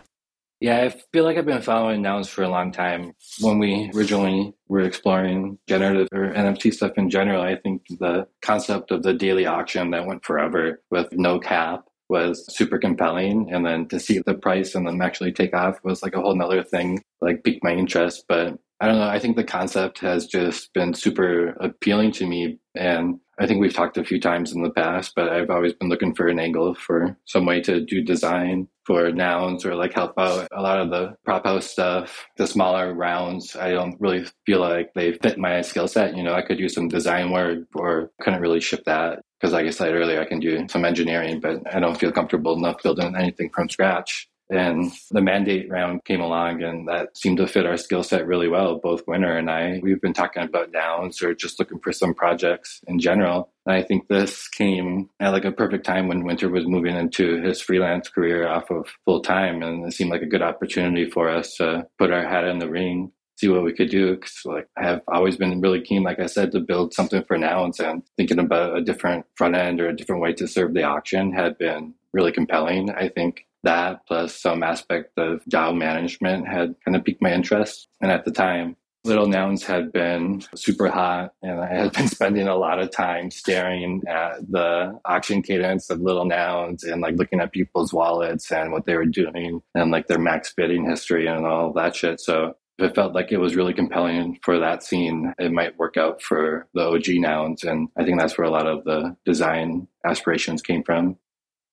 Yeah, I feel like I've been following nouns for a long time. When we originally were exploring generative or NFT stuff in general, I think the concept of the daily auction that went forever with no cap was super compelling. And then to see the price and then actually take off was like a whole nother thing, like piqued my interest. But I don't know. I think the concept has just been super appealing to me. And I think we've talked a few times in the past, but I've always been looking for an angle for some way to do design for nouns or like help out a lot of the prop house stuff. The smaller rounds, I don't really feel like they fit my skill set. You know, I could do some design work or couldn't really ship that because, like I said earlier, I can do some engineering, but I don't feel comfortable enough building anything from scratch. And the mandate round came along and that seemed to fit our skill set really well. Both Winter and I, we've been talking about nouns or just looking for some projects in general. And I think this came at like a perfect time when Winter was moving into his freelance career off of full time. And it seemed like a good opportunity for us to put our hat in the ring see what we could do. Cause like I have always been really keen, like I said, to build something for nouns and thinking about a different front end or a different way to serve the auction had been really compelling. I think that plus some aspect of DAO management had kind of piqued my interest. And at the time, Little Nouns had been super hot, and I had been [laughs] spending a lot of time staring at the auction cadence of Little Nouns and like looking at people's wallets and what they were doing and like their max bidding history and all that shit. So it felt like it was really compelling for that scene. It might work out for the OG Nouns, and I think that's where a lot of the design aspirations came from.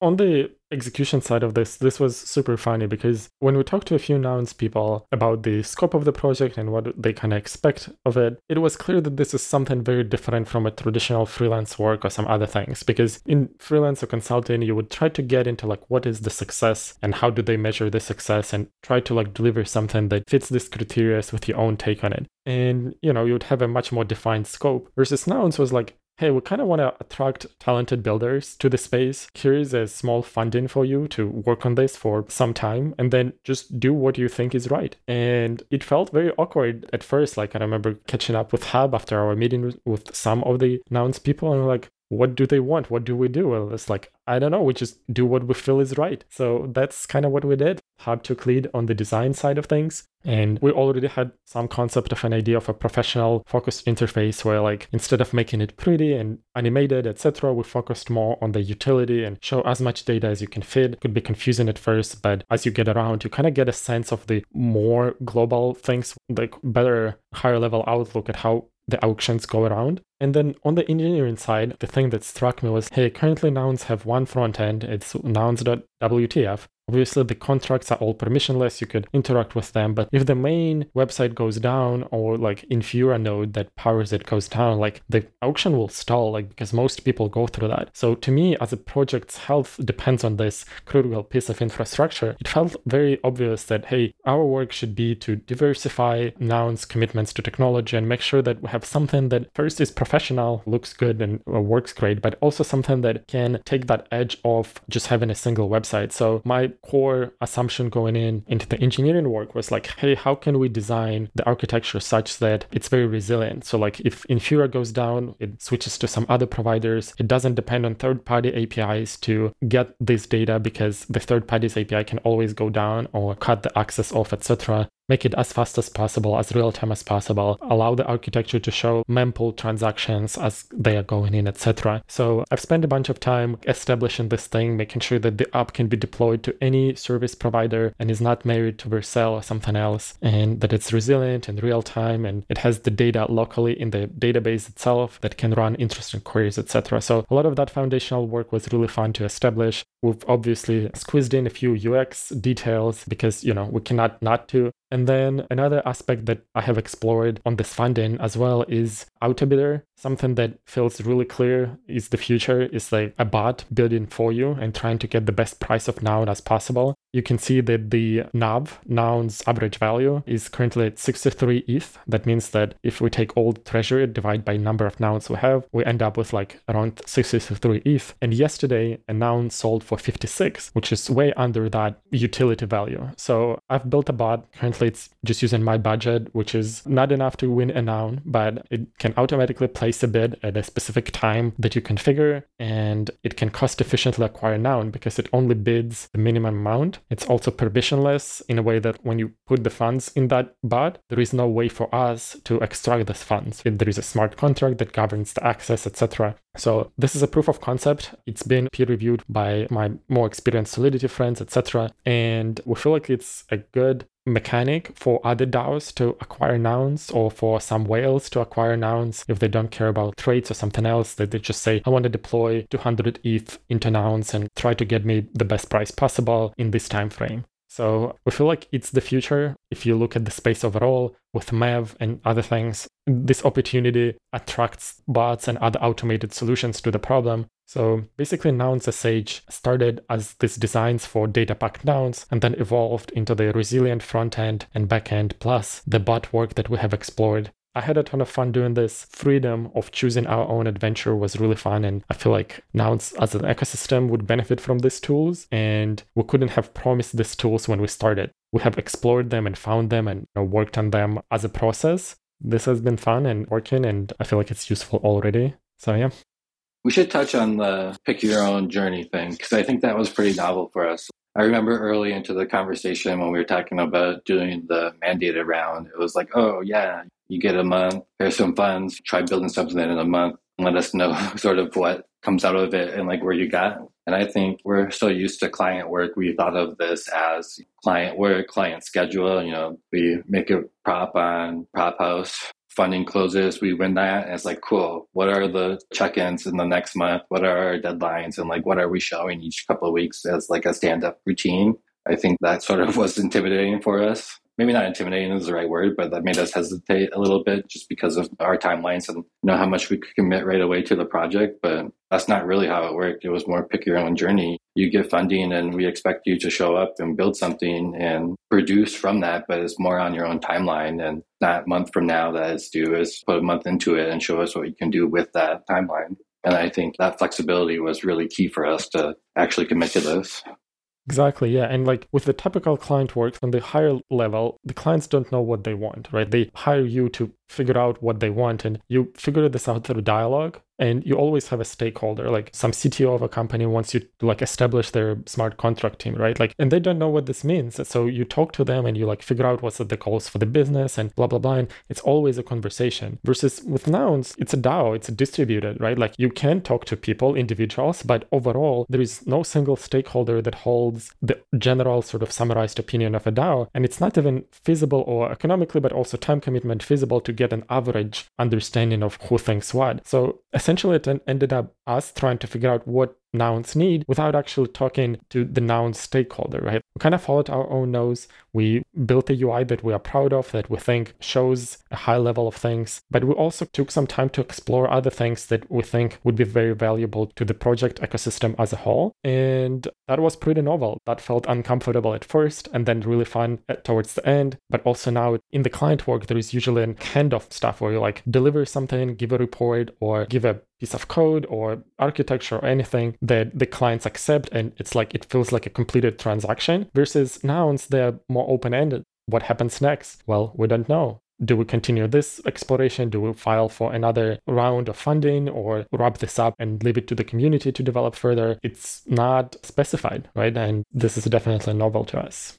On the execution side of this, this was super funny because when we talked to a few nouns people about the scope of the project and what they kind of expect of it, it was clear that this is something very different from a traditional freelance work or some other things. Because in freelance or consulting, you would try to get into like what is the success and how do they measure the success and try to like deliver something that fits this criteria with your own take on it. And you know, you would have a much more defined scope. Versus nouns was like, hey, we kind of want to attract talented builders to the space. Here is a small funding for you to work on this for some time and then just do what you think is right. And it felt very awkward at first. Like, I remember catching up with Hab after our meeting with some of the nouns people, and like, what do they want? What do we do? Well, it's like, I don't know. We just do what we feel is right. So that's kind of what we did. Hab took lead on the design side of things. And we already had some concept of an idea of a professional focused interface where like instead of making it pretty and animated, etc., we focused more on the utility and show as much data as you can fit. It could be confusing at first, but as you get around, you kind of get a sense of the more global things, like better higher level outlook at how the auctions go around. And then on the engineering side, the thing that struck me was hey, currently nouns have one front end, it's nouns.wtf. Obviously, the contracts are all permissionless. You could interact with them. But if the main website goes down or like Infura node that powers it goes down, like the auction will stall, like because most people go through that. So to me, as a project's health depends on this critical piece of infrastructure, it felt very obvious that, hey, our work should be to diversify nouns commitments to technology and make sure that we have something that first is professional, looks good and uh, works great, but also something that can take that edge off just having a single website. So my core assumption going in into the engineering work was like, hey, how can we design the architecture such that it's very resilient? So like if Infura goes down, it switches to some other providers. It doesn't depend on third-party APIs to get this data because the third party's API can always go down or cut the access off, etc make it as fast as possible, as real time as possible, allow the architecture to show mempool transactions as they are going in, etc. So I've spent a bunch of time establishing this thing, making sure that the app can be deployed to any service provider and is not married to Vercel or something else, and that it's resilient and real time and it has the data locally in the database itself that can run interesting queries, etc. So a lot of that foundational work was really fun to establish. We've obviously squeezed in a few UX details because, you know, we cannot not to. And then another aspect that I have explored on this funding as well is Autobidder. something that feels really clear is the future is like a bot building for you and trying to get the best price of now as possible. You can see that the NAV, noun's average value, is currently at 63 ETH. That means that if we take all treasury, divide by number of nouns we have, we end up with like around 63 ETH. And yesterday, a noun sold for 56, which is way under that utility value. So I've built a bot. Currently, it's just using my budget, which is not enough to win a noun, but it can automatically place a bid at a specific time that you configure, and it can cost efficiently acquire a noun because it only bids the minimum amount. It's also permissionless in a way that when you put the funds in that bot, there is no way for us to extract those funds. There is a smart contract that governs the access, etc. So this is a proof of concept. It's been peer reviewed by my more experienced Solidity friends, etc. And we feel like it's a good mechanic for other DAOs to acquire nouns or for some whales to acquire nouns if they don't care about traits or something else that they just say i want to deploy 200 eth into nouns and try to get me the best price possible in this time frame so we feel like it's the future. If you look at the space overall with MEV and other things, this opportunity attracts bots and other automated solutions to the problem. So basically, Nouns SH started as these designs for data pack nouns and then evolved into the resilient front end and back end, plus the bot work that we have explored. I had a ton of fun doing this. Freedom of choosing our own adventure was really fun. And I feel like Nouns as an ecosystem would benefit from these tools. And we couldn't have promised these tools when we started. We have explored them and found them and you know, worked on them as a process. This has been fun and working, and I feel like it's useful already. So, yeah. We should touch on the pick your own journey thing because I think that was pretty novel for us. I remember early into the conversation when we were talking about doing the mandated round, it was like, oh, yeah, you get a month, here's some funds, try building something in a month, let us know [laughs] sort of what comes out of it and like where you got. And I think we're so used to client work, we thought of this as client work, client schedule. You know, we make a prop on Prop House, funding closes, we win that. And it's like, cool. What are the check ins in the next month? What are our deadlines? And like, what are we showing each couple of weeks as like a stand up routine? I think that sort of [laughs] was intimidating for us maybe not intimidating is the right word, but that made us hesitate a little bit just because of our timelines and know how much we could commit right away to the project. But that's not really how it worked. It was more pick your own journey. You get funding and we expect you to show up and build something and produce from that, but it's more on your own timeline and not month from now that it's due is put a month into it and show us what you can do with that timeline. And I think that flexibility was really key for us to actually commit to this. Exactly, yeah. And like with the typical client work on the higher level, the clients don't know what they want, right? They hire you to figure out what they want and you figure this out through dialogue and you always have a stakeholder like some cto of a company wants you to like establish their smart contract team right? Like and they don't know what this means. So you talk to them and you like figure out what's the goals for the business and blah blah blah. And it's always a conversation versus with nouns it's a dao it's a distributed right? Like you can talk to people individuals but overall there is no single stakeholder that holds the general sort of summarized opinion of a dao. And it's not even feasible or economically but also time commitment feasible to get an average understanding of who thinks what. So essentially, it ended up us trying to figure out what nouns need without actually talking to the noun stakeholder, right? We kind of followed our own nose. We built a UI that we are proud of, that we think shows a high level of things, but we also took some time to explore other things that we think would be very valuable to the project ecosystem as a whole. And that was pretty novel. That felt uncomfortable at first and then really fun towards the end. But also now in the client work, there is usually an handoff stuff where you like deliver something, give a report, or give a piece of code or architecture or anything that the clients accept and it's like it feels like a completed transaction versus nouns they're more open-ended what happens next? Well we don't know. Do we continue this exploration? Do we file for another round of funding or wrap this up and leave it to the community to develop further? It's not specified right? And this is definitely novel to us.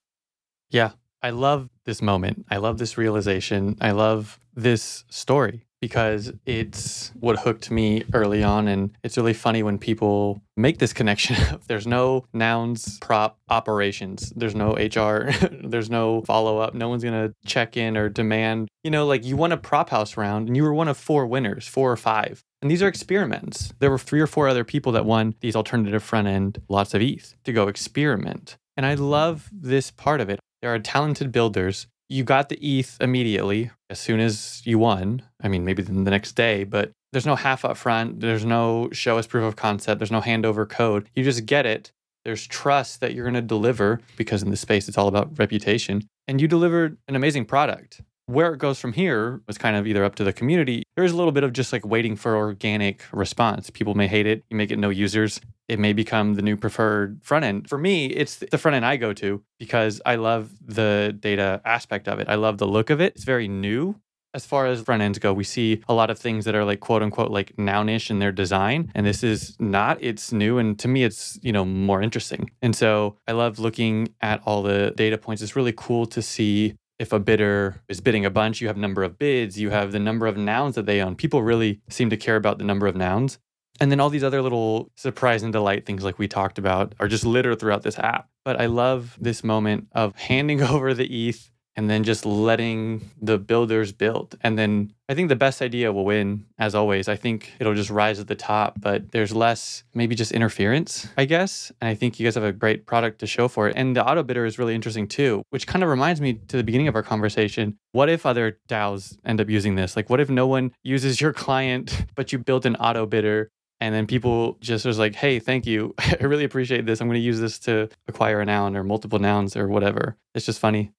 Yeah. I love this moment. I love this realization. I love this story because it's what hooked me early on. And it's really funny when people make this connection. [laughs] there's no nouns, prop operations, there's no HR, [laughs] there's no follow up. No one's going to check in or demand. You know, like you won a prop house round and you were one of four winners, four or five. And these are experiments. There were three or four other people that won these alternative front end, lots of ETH to go experiment. And I love this part of it. There are talented builders you got the ETH immediately as soon as you won. I mean, maybe the next day, but There's no half up front. There's no show us proof of concept. There's no handover code. You just get it. There's trust that you're going to deliver because in this space, it's all about reputation. And you delivered an amazing product. Where it goes from here was kind of either up to the community. There's a little bit of just like waiting for organic response. People may hate it. You may get no users. It may become the new preferred front end. For me, it's the front end I go to because I love the data aspect of it. I love the look of it. It's very new as far as front ends go, we see a lot of things that are like quote unquote like nounish in their design. And this is not, it's new. And to me, it's, you know, more interesting. And so I love looking at all the data points. It's really cool to see if a bidder is bidding a bunch, you have number of bids, you have the number of nouns that they own. People really seem to care about the number of nouns. And then all these other little surprise and delight things like we talked about are just littered throughout this app. But I love this moment of handing [laughs] over the ETH and then just letting the builders build. And then I think the best idea will win, as always. I think it'll just rise at the top, but there's less maybe just interference, I guess. And I think you guys have a great product to show for it. And the auto bidder is really interesting too, which kind of reminds me to the beginning of our conversation. What if other DAOs end up using this? Like, what if no one uses your client, but you built an auto bidder and then people just was like, hey, thank you. [laughs] I really appreciate this. I'm going to use this to acquire a noun or multiple nouns or whatever. It's just funny.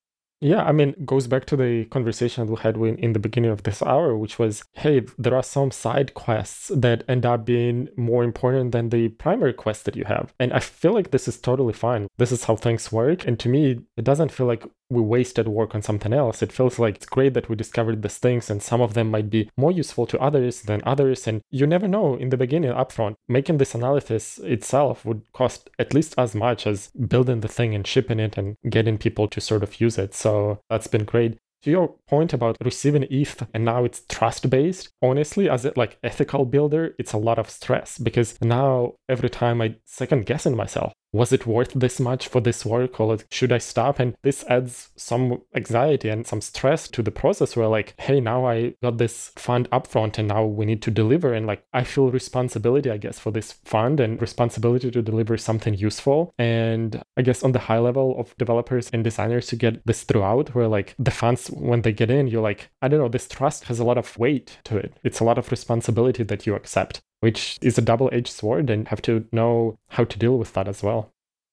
Yeah, I mean, goes back to the conversation we had in the beginning of this hour, which was, hey, there are some side quests that end up being more important than the primary quest that you have. And I feel like this is totally fine. This is how things work. And to me, it doesn't feel like we wasted work on something else. It feels like it's great that we discovered these things and some of them might be more useful to others than others. And you never know in the beginning upfront. Making this analysis itself would cost at least as much as building the thing and shipping it and getting people to sort of use it. So that's been great to your point about receiving ETH and now it's trust based, honestly, as a like ethical builder, it's a lot of stress because now every time I second guessing myself, was it worth this much for this work or should I stop? And this adds some anxiety and some stress to the process where like, hey, now I got this fund upfront and now we need to deliver. And like, I feel responsibility, I guess, for this fund and responsibility to deliver something useful. And I guess on the high level of developers and designers to get this throughout, where like the funds, when they get in, you're like, I don't know, this trust has a lot of weight to it. It's a lot of responsibility that you accept which is a double edged sword and have to know how to deal with that as well.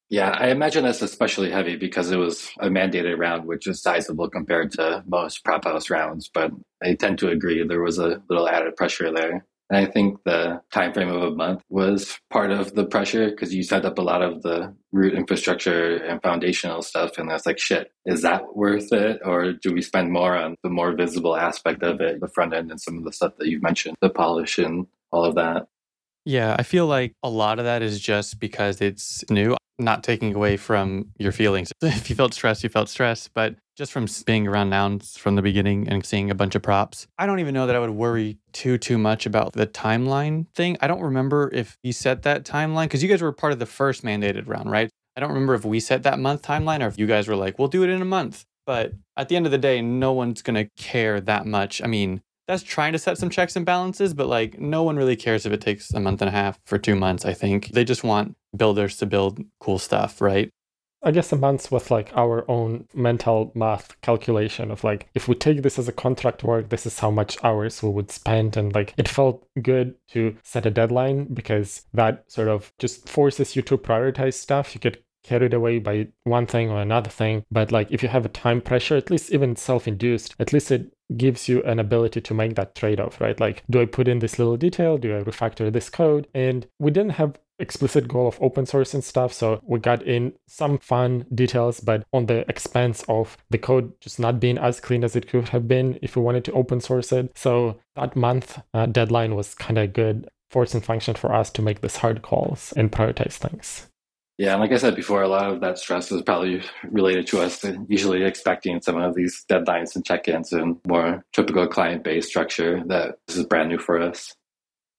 Yeah, I imagine that's especially heavy because it was a mandated round, which is sizable compared to most prop house rounds. But I tend to agree there was a little added pressure there. And I think the time frame of a month was part of the pressure because you set up a lot of the root infrastructure and foundational stuff. And that's like, shit, is that worth it? Or do we spend more on the more visible aspect of it, the front end and some of the stuff that you've mentioned, the polish and all of that. Yeah, I feel like a lot of that is just because it's new, not taking away from your feelings. [laughs] If you felt stressed, you felt stressed, but just from being around nouns from the beginning and seeing a bunch of props, I don't even know that I would worry too too much about the timeline thing. I don't remember if you set that timeline because you guys were part of the first mandated round, right? I don't remember if we set that month timeline or if you guys were like, "We'll do it in a month." But at the end of the day, no one's going to care that much. I mean, that's trying to set some checks and balances, but like no one really cares if it takes a month and a half for two months, I think. They just want builders to build cool stuff, right? I guess a month with like our own mental math calculation of like, if we take this as a contract work, this is how much hours we would spend. And like, it felt good to set a deadline because that sort of just forces you to prioritize stuff. You get carried away by one thing or another thing. But like if you have a time pressure, at least even self-induced, at least it gives you an ability to make that trade-off, right? Like, do I put in this little detail? Do I refactor this code? And we didn't have explicit goal of open source and stuff. So we got in some fun details, but on the expense of the code just not being as clean as it could have been if we wanted to open source it. So that month uh, deadline was kind of a good forcing function for us to make these hard calls and prioritize things. Yeah, and like I said before, a lot of that stress is probably related to us usually expecting some of these deadlines and check-ins and more typical client-based structure that this is brand new for us.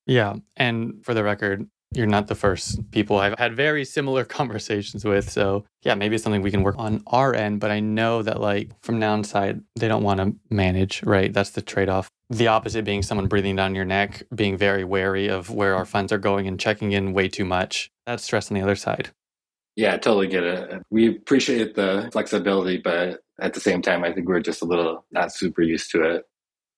Yeah, and for the record, you're not the first people I've had very similar [laughs] conversations with. So yeah, maybe it's something we can work on our end. But I know that like from Noun side, they don't want to manage, right? That's the trade-off. The opposite being someone breathing down your neck, being very wary of where our funds are going and checking in way too much. That's stress on the other side. Yeah, I totally get it. We appreciate the flexibility, but at the same time, I think we're just a little not super used to it.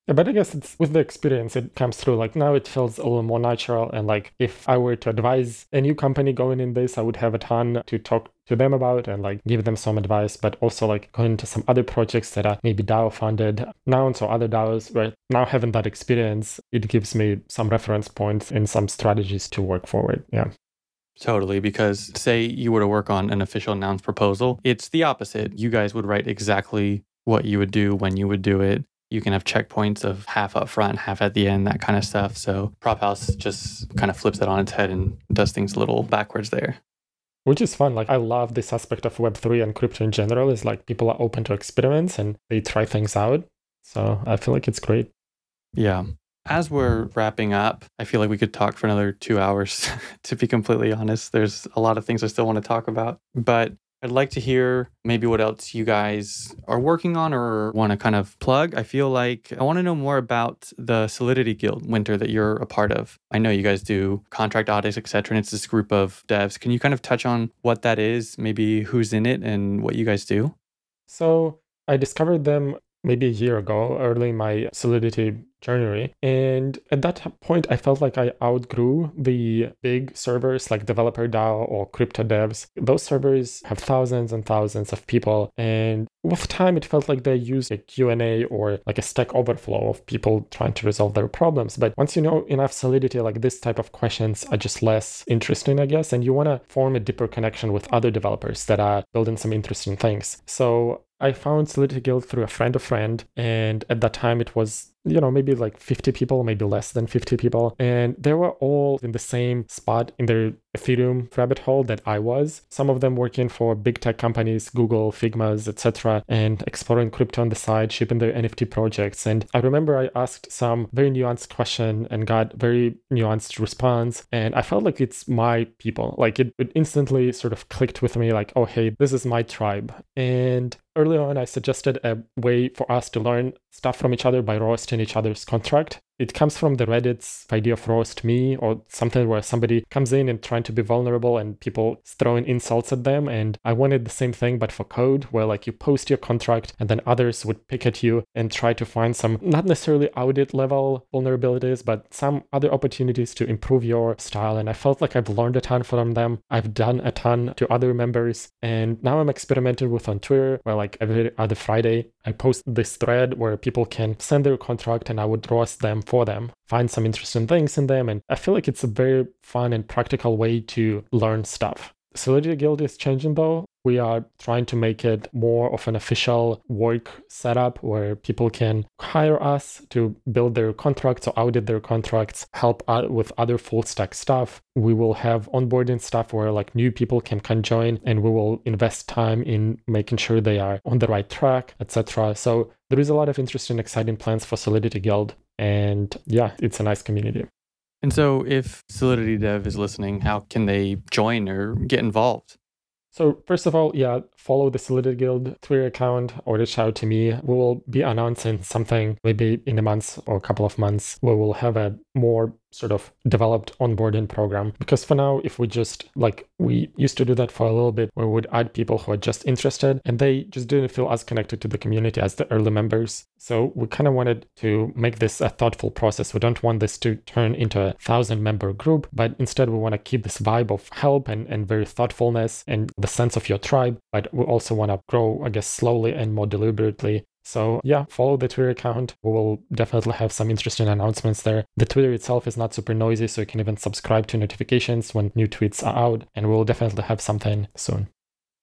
Yeah, but I guess it's with the experience it comes through. Like now it feels a little more natural. And like if I were to advise a new company going in this, I would have a ton to talk to them about and like give them some advice, but also like going into some other projects that are maybe DAO funded nouns or other DAOs, right? Now having that experience, it gives me some reference points and some strategies to work forward. Yeah. Totally, because say you were to work on an official nouns proposal, it's the opposite. You guys would write exactly what you would do when you would do it you can have checkpoints of half up front, half at the end, that kind of stuff. So Prophouse just kind of flips it on its head and does things a little backwards there. Which is fun. Like I love this aspect of Web3 and crypto in general is like people are open to experiments and they try things out. So I feel like it's great. Yeah. As we're wrapping up, I feel like we could talk for another two hours, [laughs] to be completely honest. There's a lot of things I still want to talk about. But I'd like to hear maybe what else you guys are working on or want to kind of plug. I feel like I want to know more about the Solidity Guild winter that you're a part of. I know you guys do contract audits, etc. And it's this group of devs. Can you kind of touch on what that is, maybe who's in it and what you guys do? So I discovered them maybe a year ago, early in my Solidity January. And at that point, I felt like I outgrew the big servers like Developer DAO or Crypto Devs. Those servers have thousands and thousands of people. And with time, it felt like they used a Q&A or like a Stack Overflow of people trying to resolve their problems. But once you know enough Solidity, like this type of questions are just less interesting, I guess. And you want to form a deeper connection with other developers that are building some interesting things. So I found Solidity Guild through a friend of friend, and at that time it was you know, maybe like 50 people, maybe less than 50 people. And they were all in the same spot in their Ethereum rabbit hole that I was. Some of them working for big tech companies, Google, Figmas, etc., and exploring crypto on the side, shipping their NFT projects. And I remember I asked some very nuanced question and got very nuanced response. And I felt like it's my people. Like it, it instantly sort of clicked with me, like, oh, hey, this is my tribe. And early on, I suggested a way for us to learn stuff from each other by roasting each other's contract. It comes from the Reddit's idea of roast me or something where somebody comes in and trying to be vulnerable and people throwing insults at them. And I wanted the same thing, but for code, where like you post your contract and then others would pick at you and try to find some, not necessarily audit level vulnerabilities, but some other opportunities to improve your style. And I felt like I've learned a ton from them. I've done a ton to other members. And now I'm experimenting with on Twitter, where like every other Friday, I post this thread where people can send their contract and I would roast them for them, find some interesting things in them. And I feel like it's a very fun and practical way to learn stuff. Solidity Guild is changing though. We are trying to make it more of an official work setup where people can hire us to build their contracts or audit their contracts, help out with other full stack stuff. We will have onboarding stuff where like new people can can join and we will invest time in making sure they are on the right track, etc. So there is a lot of interesting, exciting plans for Solidity Guild. And yeah, it's a nice community. And so, if Solidity Dev is listening, how can they join or get involved? So, first of all, yeah, follow the Solidity Guild Twitter account or reach out to me. We will be announcing something maybe in a month or a couple of months where we'll have a more sort of developed onboarding program. Because for now, if we just like we used to do that for a little bit, we would add people who are just interested and they just didn't feel as connected to the community as the early members. So we kind of wanted to make this a thoughtful process. We don't want this to turn into a thousand member group, but instead we want to keep this vibe of help and, and very thoughtfulness and the sense of your tribe. But we also want to grow, I guess, slowly and more deliberately so, yeah, follow the Twitter account. We will definitely Hab some interesting announcements there. The Twitter itself is not super noisy, so you can even subscribe to notifications when new tweets are out, and we'll definitely have something soon.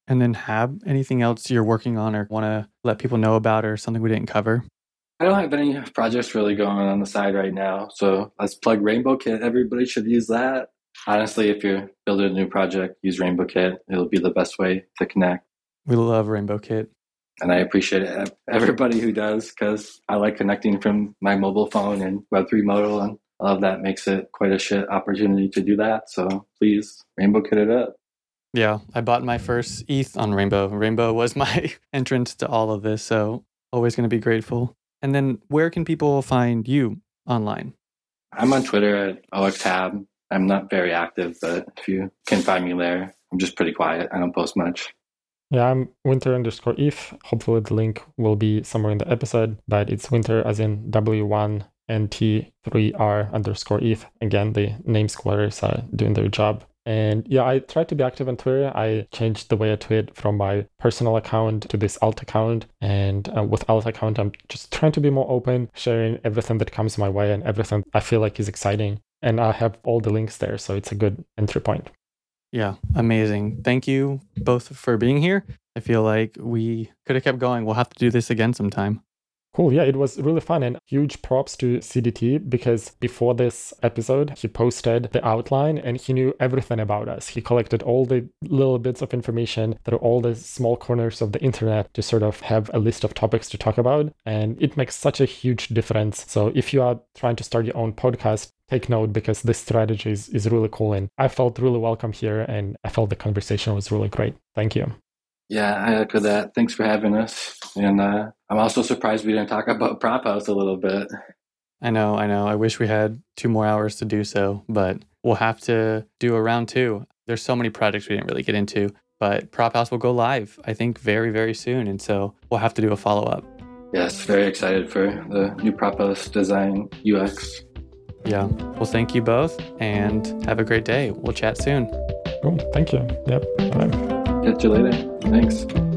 And then, have anything else you're working on or want to let people know about, or something we didn't cover? I don't have any projects really going on on the side right now. So let's plug Rainbow Kit. Everybody should use that. Honestly, if you're building a new project, use Rainbow Kit. It'll be the best way to connect. We love Rainbow Kit and I appreciate [laughs] everybody who does because I like connecting from my mobile phone and Web3 modal, and all of that makes it quite a shit opportunity to do that. So please, Rainbow kit it up. Yeah, I bought my first ETH on Rainbow. Rainbow [laughs] was my [laughs] entrance to all of this, so always going to be grateful. And then, where can people find you online? I'm on Twitter at 0xHab. I'm not very active, but if you can find me there, I'm just pretty quiet. I don't post much. Yeah, I'm winter underscore eth. Hopefully, the link will be somewhere in the episode, but it's winter as in W1 and T3R underscore eth. Again, the name squatters are doing their job. And yeah, I try to be active on Twitter. I changed the way I tweet from my personal account to this alt account. And uh, with alt account, I'm just trying to be more open, sharing everything that comes my way and everything I feel like is exciting. And I have all the links there, so it's a good entry point. Yeah, amazing. Thank you both for being here. I feel like we could have kept going. We'll have to do this again sometime. Cool. Yeah, it was really fun and huge props to CDT because before this episode, he posted the outline and he knew everything about us. He collected all the little bits of information through all the small corners of the internet to sort of have a list of topics to talk about. And it makes such a huge difference. So if you are trying to start your own podcast, take note because this strategy is, is really cool. And I felt really welcome here and I felt the conversation was really great. Thank you. Yeah, I echo that. Thanks for having us. And uh, I'm also surprised we didn't talk about Prop House a little bit. I know, I know. I wish we had two more hours to do so, but we'll have to do a round two. There's so many projects we didn't really get into, but Prop House will go live, I think, very, very soon. And so we'll have to do a follow up. Yes, very excited for the new Prop House design UX. Yeah. Well, thank you both and have a great day. We'll chat soon. Cool. Thank you. Yep. Bye. Catch you later. Thanks.